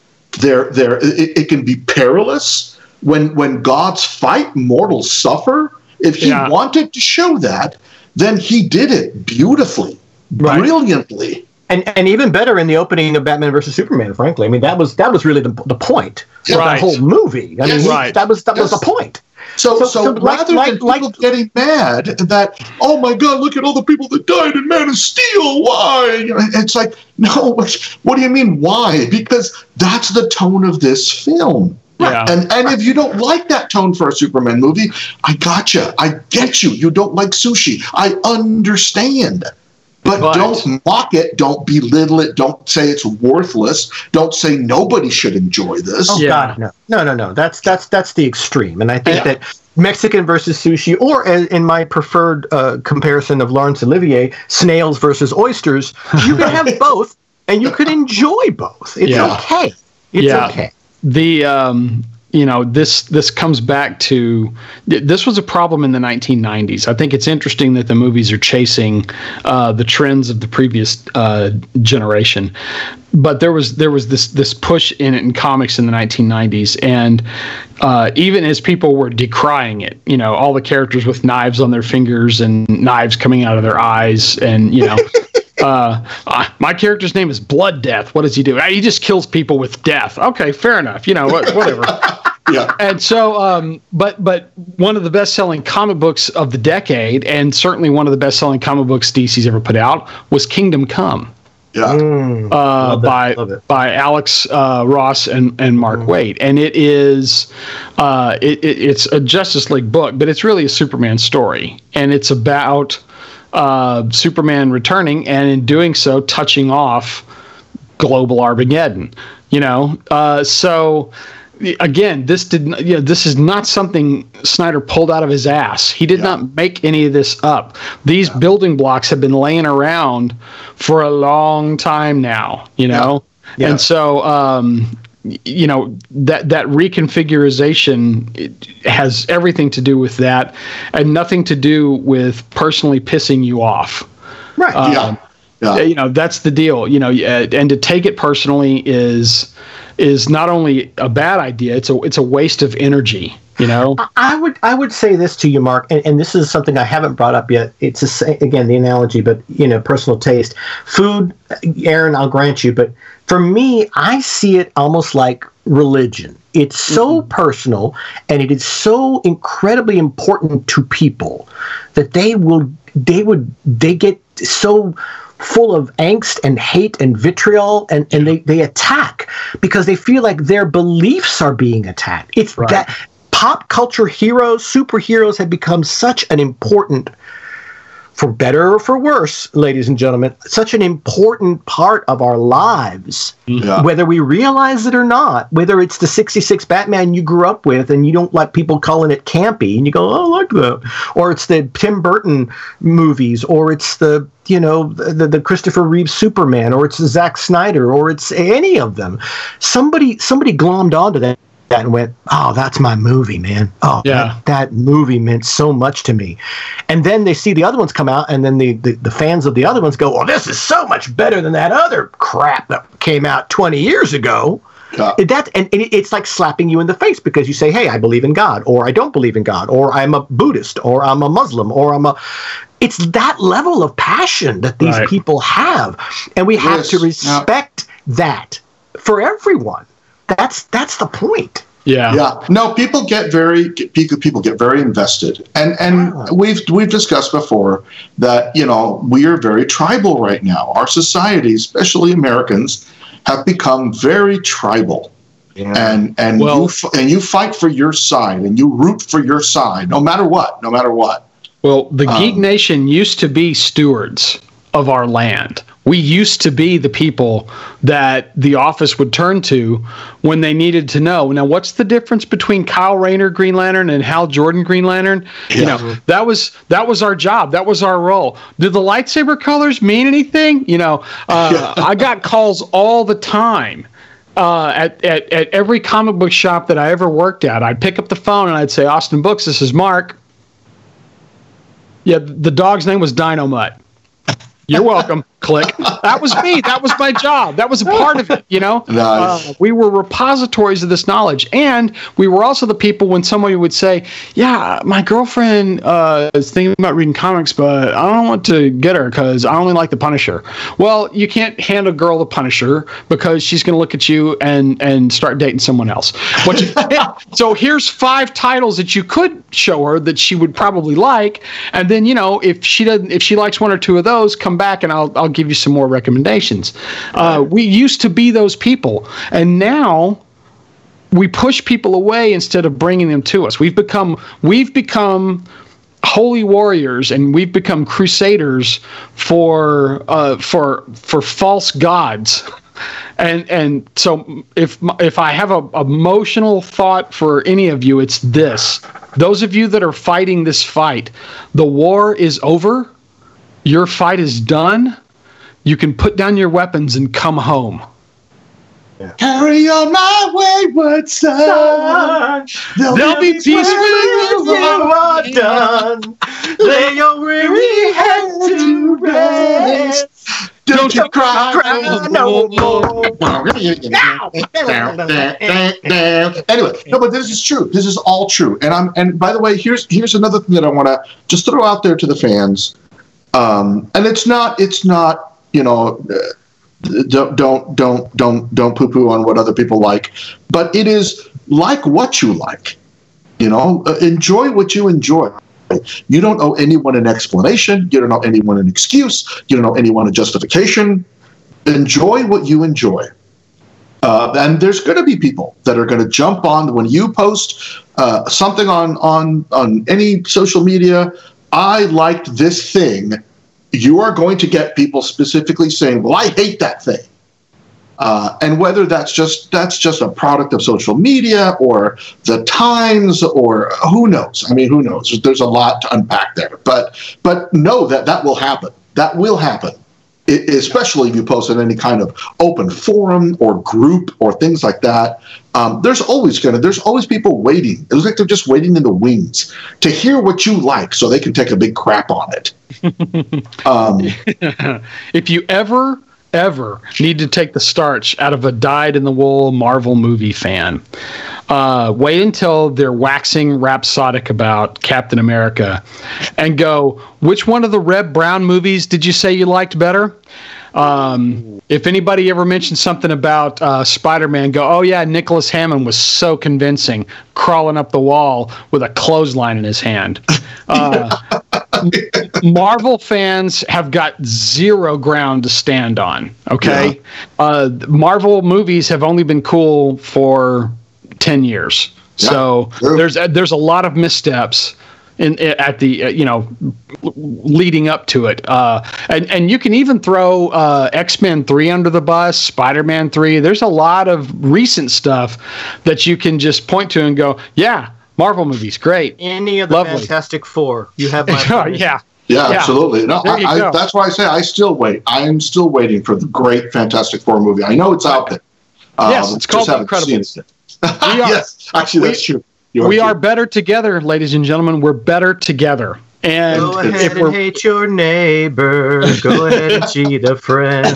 there, there, it, it can be perilous. When when gods fight, mortals suffer if he yeah. wanted to show that, then he did it beautifully, right. brilliantly. And, and even better in the opening of Batman versus Superman, frankly. I mean, that was that was really the, the point of right. that whole movie. I mean, right. that was that yes. was the point. So, so, so, so rather like, than like, people like, getting mad that, oh my God, look at all the people that died in Man of Steel. Why? It's like, no, what do you mean, why? Because that's the tone of this film. Yeah. And and if you don't like that tone for a Superman movie, I gotcha. I get you. You don't like sushi. I understand. But, but, don't mock it. Don't belittle it. Don't say it's worthless. Don't say nobody should enjoy this. Oh yeah. God, no, no, no, no. That's that's that's the extreme. And I think yeah. that Mexican versus sushi, or in my preferred uh, comparison of Laurence Olivier, snails versus oysters, you can have both, and you can enjoy both. It's yeah. okay. It's okay the um, you know this this comes back to this was a problem in the 1990s. I think it's interesting that the movies are chasing uh, the trends of the previous uh, generation, but there was there was this this push in it in comics in the 1990s, and uh, even as people were decrying it, you know, all the characters with knives on their fingers and knives coming out of their eyes, and you know. Uh, my character's name is Blood Death. What does he do? He just kills people with death. Okay, fair enough. You know, whatever. yeah. And so, um, but but one of the best-selling comic books of the decade, and certainly one of the best-selling comic books DC's ever put out, was Kingdom Come. Yeah. Mm, uh, by by Alex uh, Ross and, and Mark mm. Waid, and it is uh, it, it, it's a Justice League book, but it's really a Superman story, and it's about uh, Superman returning, and in doing so, touching off global Armageddon. You know, uh, so again, this did you know this is not something Snyder pulled out of his ass. He did yeah. not make any of this up. These yeah. building blocks have been laying around for a long time now. You know, yeah. and so um, you know that that reconfiguration has everything to do with that and nothing to do with personally pissing you off. Right. Um, yeah. yeah. you know that's the deal you know and to take it personally is is not only a bad idea it's a it's a waste of energy you know i would i would say this to you mark and, and this is something i haven't brought up yet it's a, again the analogy but you know personal taste food aaron i'll grant you but for me, I see it almost like religion. It's so mm-hmm. personal and it is so incredibly important to people that they will they would they get so full of angst and hate and vitriol and, and they, they attack because they feel like their beliefs are being attacked. It's right. that pop culture heroes, superheroes have become such an important for better or for worse, ladies and gentlemen, such an important part of our lives, yeah. whether we realize it or not, whether it's the 66 Batman you grew up with and you don't like people calling it campy and you go, oh, look that, or it's the Tim Burton movies, or it's the, you know, the, the Christopher Reeve Superman, or it's the Zack Snyder, or it's any of them. Somebody, somebody glommed onto that and went, "Oh, that's my movie, man. Oh, yeah. that, that, movie meant so much to me." And then they see the other ones come out, and then the, the, the fans of the other ones go, "Well, this is so much better than that other crap that came out 20 years ago." Yeah. That and, and it's like slapping you in the face because you say, "Hey, I believe in God," or "I don't believe in God," or "I'm a Buddhist," or "I'm a Muslim," or "I'm a." It's that level of passion that these right. people have, and we have yes. to respect yeah. that for everyone. That's that's the point. Yeah. Yeah. No, people get very people get very invested. And and ah. we've we've discussed before that, you know, we are very tribal right now. Our society, especially Americans, have become very tribal. Yeah. And and well, you and you fight for your side and you root for your side no matter what, no matter what. Well, the um, Geek Nation used to be stewards of our land We used to be the people that the office would turn to when they needed to know. Now, what's the difference between Kyle Rayner Green Lantern and Hal Jordan Green Lantern? You Yeah. know, that was that was our job. That was our role. Did the lightsaber colors mean anything? You know, uh, I got calls all the time uh, at, at, at every comic book shop that I ever worked at. I'd pick up the phone and I'd say, Austin Books, this is Mark. Yeah, the dog's name was Dino Dynamite. You're welcome. Click. That was me. That was my job. That was a part of it. You know, Nice. Uh, we were repositories of this knowledge, and we were also the people when somebody would say, "Yeah, my girlfriend uh, is thinking about reading comics, but I don't want to get her because I only like the Punisher." Well, you can't hand a girl the Punisher because she's going to look at you and and start dating someone else. You, so here's five titles that you could show her that she would probably like, and then you know if she doesn't, if she likes one or two of those, come back and I'll I'll give you some more recommendations. Uh, we used to be those people, and now we push people away instead of bringing them to us. We've become we've become holy warriors and we've become crusaders for uh, for for false gods. And and so if if I have a emotional thought for any of you, it's this: those of you that are fighting this fight, the war is over. Your fight is done. You can put down your weapons and come home. Carry on my wayward son. There'll be peace when you are done. Lay your weary head to rest. Don't you cry, cry no more. anyway, no, but this is true. This is all true. And I'm and by the way, here's here's another thing that I want to just throw out there to the fans. Um, and it's not it's not you know. Uh, don't don't don't don't don't poo poo on what other people like, but it is like what you like. You know, uh, enjoy what you enjoy. You don't owe anyone an explanation. You don't owe anyone an excuse. You don't owe anyone a justification. Enjoy what you enjoy. Uh, and there's going to be people that are going to jump on when you post uh, something on on on any social media. I liked this thing. You are going to get people specifically saying, "Well, I hate that thing." Uh, and whether that's just that's just a product of social media or the times or who knows? I mean who knows? There's, a lot to unpack there. But but know that that will happen. That will happen Especially if you post in any kind of open forum or group or things like that um, there's always gonna there's always people waiting. It looks like they're just waiting in the wings to hear what you like so they can take a big crap on it. Um, if you ever ever need to take the starch out of a dyed in the wool Marvel movie fan, uh, wait until they're waxing rhapsodic about Captain America and go, which one of the Reb Brown movies did you say you liked better? Um, if anybody ever mentioned something about uh, Spider Man, go, oh, yeah, Nicholas Hammond was so convincing, crawling up the wall with a clothesline in his hand. Uh, Marvel fans have got zero ground to stand on. Okay, Yeah. uh, Marvel movies have only been cool for ten years, Yeah, so true. there's there's a lot of missteps in at the uh, you know leading up to it. Uh, and and you can even throw uh, X Men three under the bus, Spider Man three. There's a lot of recent stuff that you can just point to and go, yeah, Marvel movies, great. Any of the Lovely. Fantastic Four, you have my yeah. Yeah, Yeah. absolutely. No, I, I, that's why I say I still wait. I am still waiting for the great Fantastic Four movie. I know it's out there. Yes, Um, it's called just haven't seen Incredibles. it yet. We are- yes, actually, that's true. You we true. are better together, ladies and gentlemen. We're better together. And Go if ahead and we're hate your neighbor. Go ahead and cheat a friend.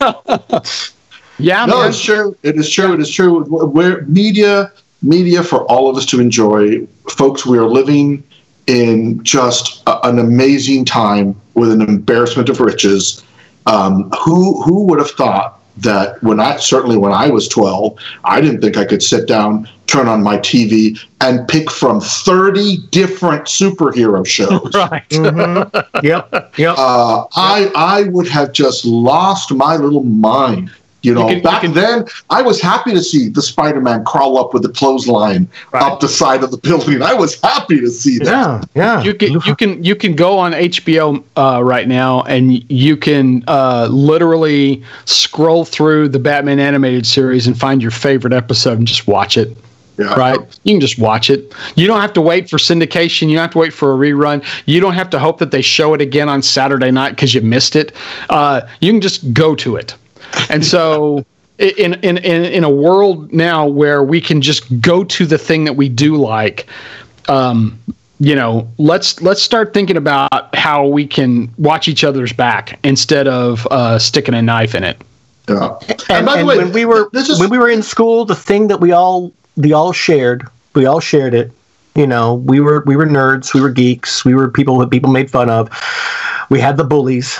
yeah, No, man. it's true. It is true. It is true. We're media, media for all of us to enjoy, folks. We are living in just a, an amazing time with an embarrassment of riches. Um, who who would have thought that when I certainly when I was twelve, I didn't think I could sit down, turn on my TV, and pick from thirty different superhero shows. right. Mhm. Yep. Yep. uh, I I would have just lost my little mind You know, You can- back you can- then, I was happy to see the Spider-Man crawl up with the clothesline Right. up the side of the building. I was happy to see that. Yeah, yeah. You can you can you can go on HBO uh, right now and you can uh, literally scroll through the Batman animated series and find your favorite episode and just watch it. Yeah. Right, you can just watch it. You don't have to wait for syndication. You don't have to wait for a rerun. You don't have to hope that they show it again on Saturday night because you missed it. Uh, you can just go to it. And so, in, in in in a world now where we can just go to the thing that we do like, um, you know, let's let's start thinking about how we can watch each other's back instead of uh, sticking a knife in it. Yeah. and, by the and way, when we were this is when we were in school, the thing that we all we all shared, we all shared it. You know, we were we were nerds, we were geeks, we were people that people made fun of. We had the bullies.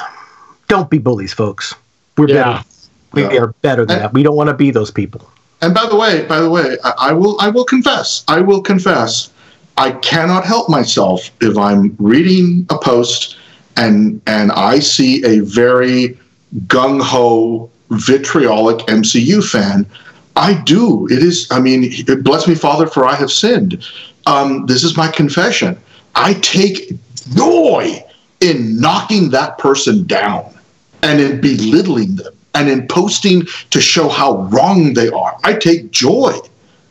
Don't be bullies, folks. We're Yeah. better. We Yeah. are better than And- that. We don't want to be those people. And by the way, by the way, I, I will I will confess. I will confess. I cannot help myself if I'm reading a post and and I see a very gung ho vitriolic MCU fan. I do. It is. I mean, bless me, Father, for I have sinned. Um, this is my confession. I take joy in knocking that person down and in belittling them and in posting to show how wrong they are. I take joy.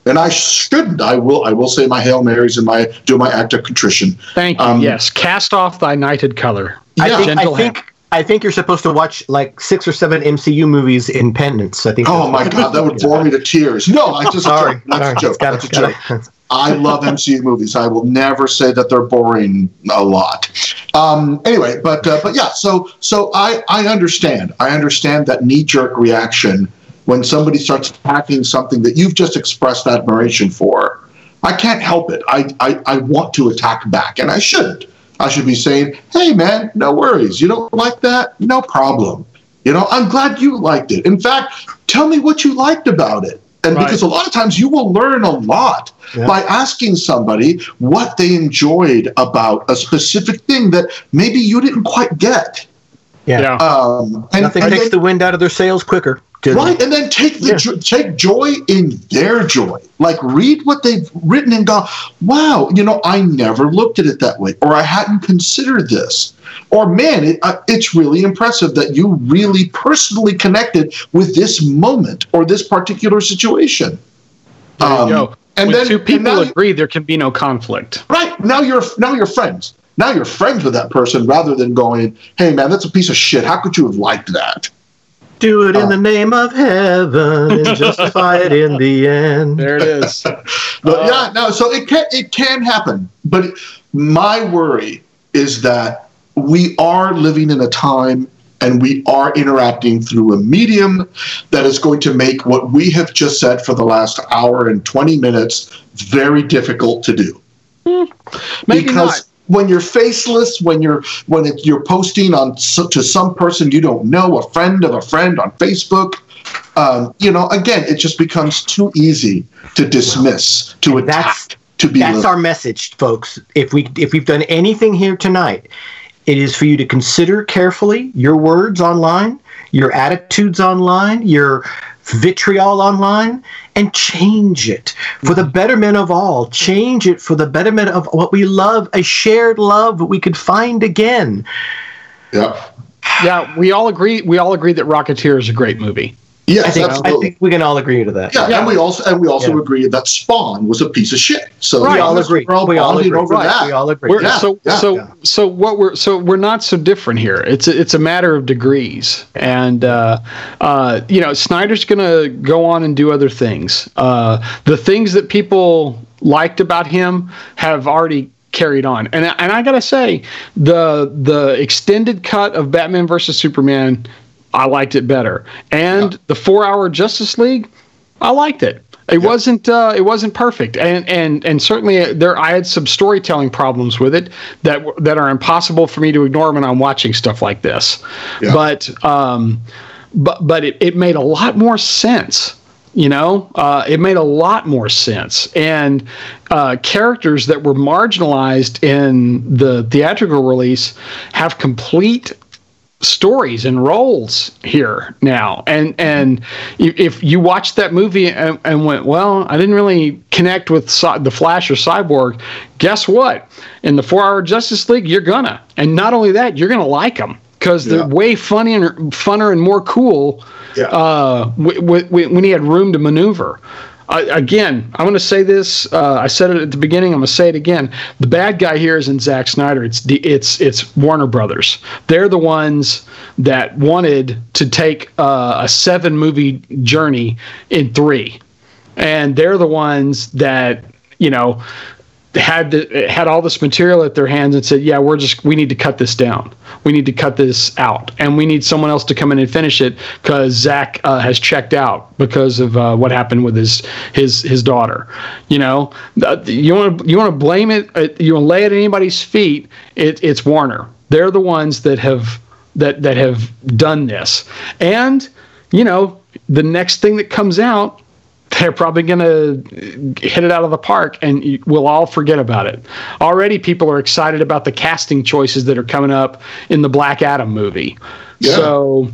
And I shouldn't. I will. I will say my hail marys and my do my act of contrition. Thank you. Um, yes, cast off thy nighted color. Yeah. I think, I Gentle think hand. I think you're supposed to watch like six or seven MCU movies in penance. I think. Oh my God, that would bore me to tears. No, I just Sorry, that's sorry. a joke. Gotta- That's a gotta- joke. I love MCU movies. I will never say that they're boring a lot. Um, anyway, but uh, but yeah, so so I I understand. I understand that knee jerk reaction when somebody starts attacking something that you've just expressed admiration for. I can't help it. I, I I want to attack back, and I shouldn't. I should be saying, "Hey, man, no worries. You don't like that? No problem. You know, I'm glad you liked it. In fact, tell me what you liked about it." And Right. because a lot of times you will learn a lot Yeah. by asking somebody what they enjoyed about a specific thing that maybe you didn't quite get. Yeah. Yeah. Um, and, Nothing and takes then- the wind out of their sails quicker. Just- Right, and then take the Yeah. jo- take joy in their joy. Like read what they've written and go, "Wow, you know, I never looked at it that way, or I hadn't considered this." Or man, it, uh, it's really impressive that you really personally connected with this moment or this particular situation. There you Um, go. And when then two people now- agree, there can be no conflict. Right now you're now you're friends. Now you're friends with that person rather than going, "Hey man, that's a piece of shit. How could you have liked that?" Do it in Oh. the name of heaven and justify it in the end. There it is. But Uh, yeah, no. So it can it can happen. But my worry is that we are living in a time and we are interacting through a medium that is going to make what we have just said for the last hour and 20 minutes very difficult to do. Maybe because not. When you're faceless, when you're when it, you're posting on to some person you don't know, a friend of a friend on Facebook, um, you know, again, it just becomes too easy to dismiss, to And that's- attack, to be. That's our message, folks. If we if we've done anything here tonight, it is for you to consider carefully your words online, your attitudes online, your vitriol online, and change it for the betterment of all. Change it for the betterment of what we love, a shared love that we could find again. yeah. Yeah, we all agree. We all agree that Rocketeer is a great movie. Yes, I think I think we can all agree to that. yeah, Yeah. and we also and we also Yeah. agree that Spawn was a piece of shit. So Right. We all agree. We're all We all agree. over Right. that. We all agree. We're, Yeah, so yeah, so yeah. so what we're so we're not so different here. It's a, it's a matter of degrees, and uh, uh, you know Snyder's going to go on and do other things. Uh, the things that people liked about him have already carried on, and I- and I gotta say the the extended cut of Batman versus Superman, I liked it better, and the four hour Justice League, I liked it. It wasn't uh, it wasn't perfect, and and and certainly there I had some storytelling problems with it that that are impossible for me to ignore when I'm watching stuff like this. Yeah. But um, but but it, it made a lot more sense. You know, uh, it made a lot more sense, and uh, characters that were marginalized in the theatrical release have complete stories and roles here now and and if you watched that movie and, and went well i didn't really connect with the flash or cyborg guess what in the four hour justice league you're gonna and not only that you're gonna like them because they're yeah. way funnier funner and more cool yeah. uh, w- w- when he had room to maneuver uh, again, I'm going to say this. Uh, I said it at the beginning. I'm going to say it again. The bad guy here isn't Zack Snyder. It's the, it's it's Warner Brothers. They're the ones that wanted to take uh, a seven movie journey in three, and they're the ones that you know had had all this material at their hands and said, "Yeah, we're just we need to cut this down. We need to cut this out, and we need someone else to come in and finish it because Zack uh, has checked out because of uh, what happened with his his his daughter. You know, you want to you want to blame it. Uh, you want to lay it at anybody's feet. It, it's Warner. They're the ones that have that that have done this, and you know, the next thing that comes out they're probably going to hit it out of the park and we'll all forget about it. Already, people are excited about the casting choices that are coming up in the Black Adam movie. Yeah. So,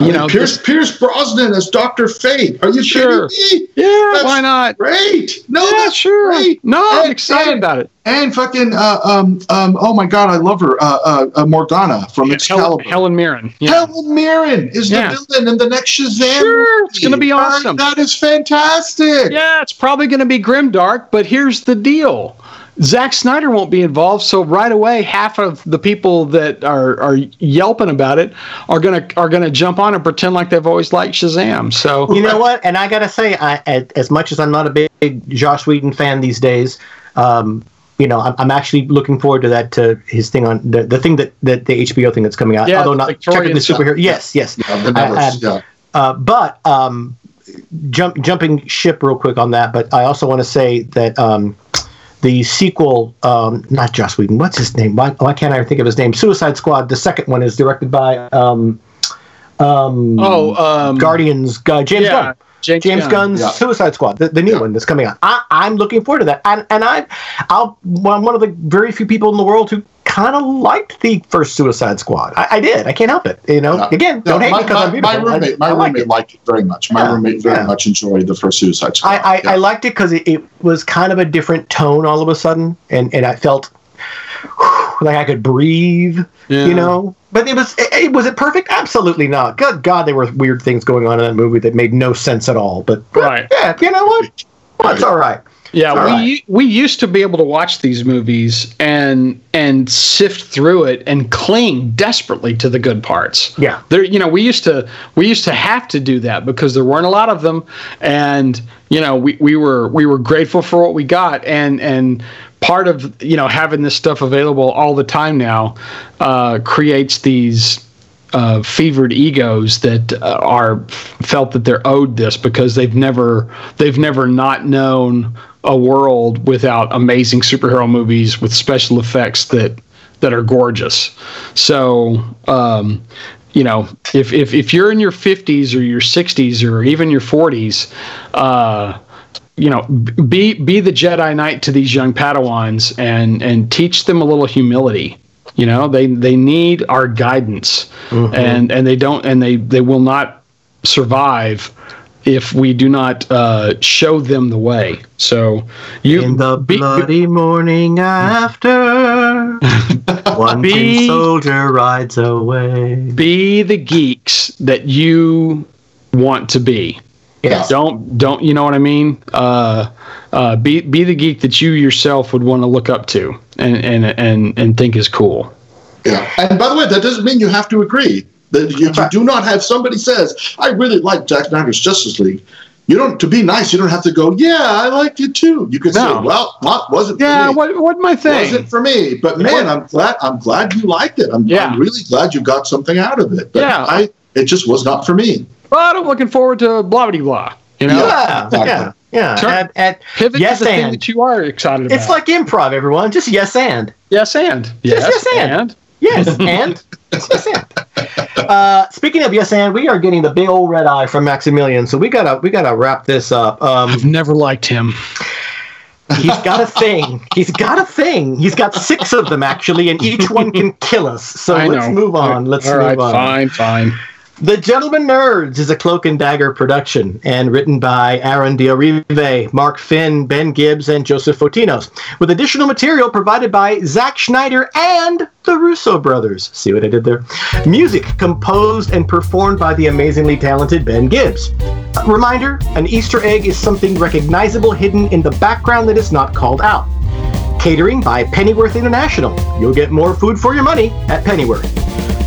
you know, Pierce, Pierce Brosnan as Doctor Fate. Are you sure? kidding me? Yeah, that's why not? Great. No, yeah, that's sure. Great. No, and, I'm excited and, about it. And fucking, uh, um, um, oh my God, I love her, uh, uh, uh Morgana from yeah, Excalibur. Helen, Helen Mirren. Yeah. Helen Mirren is yeah. the villain in the next Shazam. Sure, movie. it's going to be awesome. that is fantastic. Yeah, it's probably going to be grimdark, but here's the deal Zack Snyder won't be involved, so right away, half of the people that are, are yelping about it are gonna are gonna jump on and pretend like they've always liked Shazam. So you know what? And I gotta say, I as much as I'm not a big Joss Whedon fan these days, um, you know, I'm, I'm, actually looking forward to that to his thing on the, the thing that, that the HBO thing that's coming out. Yeah, although not technically superhero. Yes, yes. Yeah, I, yeah. Uh, but um, jump jumping ship real quick on that. But I also want to say that. Um, the sequel, um, not Joss Whedon, what's his name? Why, why, can't I think of his name? Suicide Squad. The second one is directed by um, um, oh um, Guardians. Uh, James yeah, Gunn. James, James Gunn. Gunn's yeah. Suicide Squad, the, the new yeah. one that's coming out. I, am looking forward to that, and, and I, I'll, well, I'm one of the very few people in the world who kind of liked the first Suicide Squad. I, I, did. I can't help it. You know, again, don't hate my, because I'm beautiful. My roommate, my roommate it. liked it very much. My roommate very much enjoyed the first Suicide Squad. I, I liked it because it, it was kind of a different tone all of a sudden, and and I felt like I could breathe, yeah. you know. But it was it, was it perfect? Absolutely not. Good God, there were weird things going on in that movie that made no sense at all. But, but right, yeah, you know what? That's all right. Yeah, we right. we used to be able to watch these movies and and sift through it and cling desperately to the good parts. Yeah, there. You know, we used to we used to have to do that because there weren't a lot of them, and you know, we, we were we were grateful for what we got, and and part of you know having this stuff available all the time now uh, creates these uh, fevered egos that uh, are felt that they're owed this because they've never they've never not known a world without amazing superhero movies with special effects that that are gorgeous. So um, you know, if, if if you're in your 50s or your 60s or even your 40s, uh, you know, be be the Jedi Knight to these young Padawans and and teach them a little humility. You know, they they need our guidance, mm-hmm. and and they don't and they they will not survive if we do not uh, show them the way. So you in the be, bloody be, morning after one be, soldier rides away. Be the geeks that you want to be. Yes. Don't don't you know what I mean? Uh, uh, be be the geek that you yourself would want to look up to and and and and think is cool. Yeah, and by the way, that doesn't mean you have to agree. That if you do not have somebody says, "I really like Zack Snyder's Justice League," you don't to be nice. You don't have to go, "Yeah, I liked it too." You could no. say, "Well, what wasn't yeah, what what my thing wasn't for me." But man, I'm glad I'm glad you liked it. I'm, yeah. I'm really glad you got something out of it. But yeah, I it just was not for me. But I'm looking forward to blah blah blah. You know? Yeah, exactly. yeah, yeah. Turn, at, at pivot yes, to the and. thing that you are excited about. It's like improv, everyone. Just yes and. Yes and. Yes, yes and. and. Yes and. yes and. Uh, speaking of yes and, we are getting the big old red eye from Maximilian, so we gotta we gotta wrap this up. Um, I've never liked him. He's got a thing. He's got a thing. He's got six of them actually, and each one can kill us. So I let's know. move on. Let's All move right, on. fine, fine. The Gentleman Nerds is a Cloak and Dagger production and written by Aaron Diarive, Mark Finn, Ben Gibbs, and Joseph Fotinos, with additional material provided by Zack Snyder and the Russo brothers. See what I did there? Music composed and performed by the amazingly talented Ben Gibbs. Reminder an Easter egg is something recognizable hidden in the background that is not called out. Catering by Pennyworth International. You'll get more food for your money at Pennyworth.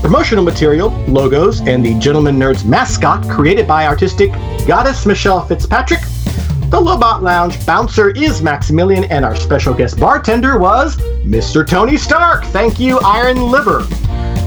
Promotional material, logos, and the Gentleman Nerds mascot created by artistic goddess Michelle Fitzpatrick. The Lobot Lounge bouncer is Maximilian, and our special guest bartender was Mr. Tony Stark. Thank you, Iron Liver.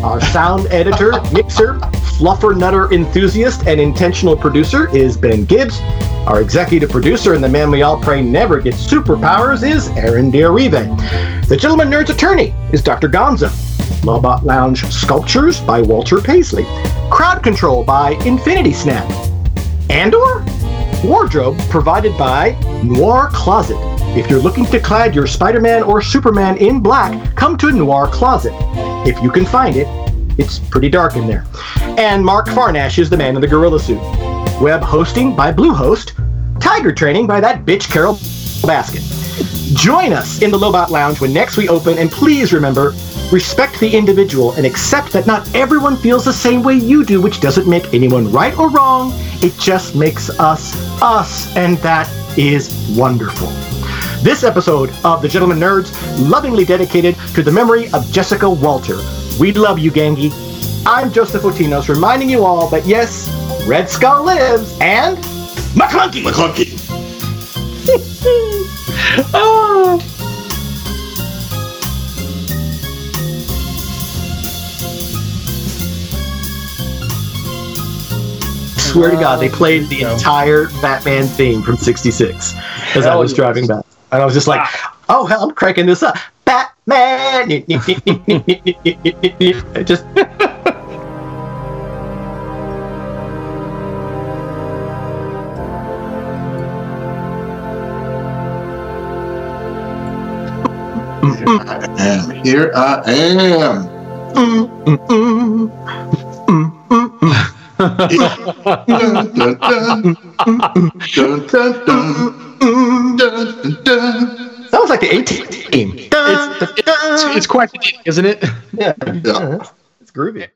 Our sound editor, mixer, fluffer nutter enthusiast, and intentional producer is Ben Gibbs. Our executive producer and the man we all pray never gets superpowers is Aaron Diarive. The Gentleman Nerd's attorney is Dr. Gonzo. Lobot Lounge sculptures by Walter Paisley. Crowd control by Infinity Snap. Andor? Wardrobe provided by Noir Closet. If you're looking to clad your Spider Man or Superman in black, come to Noir Closet. If you can find it, it's pretty dark in there. And Mark Farnash is the man in the gorilla suit. Web hosting by Bluehost. Tiger training by that bitch Carole Baskin. Join us in the Lobot Lounge when next we open, and please remember respect the individual and accept that not everyone feels the same way you do, which doesn't make anyone right or wrong. It just makes us us, and that is wonderful. This episode of The Gentleman Nerds lovingly dedicated to the memory of Jessica Walter. We love you, Gangi. I'm Joseph Fotinos, reminding you all that yes, Red Skull lives and McClunky. McClunky. Ah. swear to God, they played the entire Batman theme from '66 as I was yes. driving back, and I was just like, "Oh hell, I'm cranking this up." Batman, just dun, dun. Dun, dun, dun. Sounds like the A team. It's, it's, it's quite the isn't it? yeah, Yeah. it's groovy.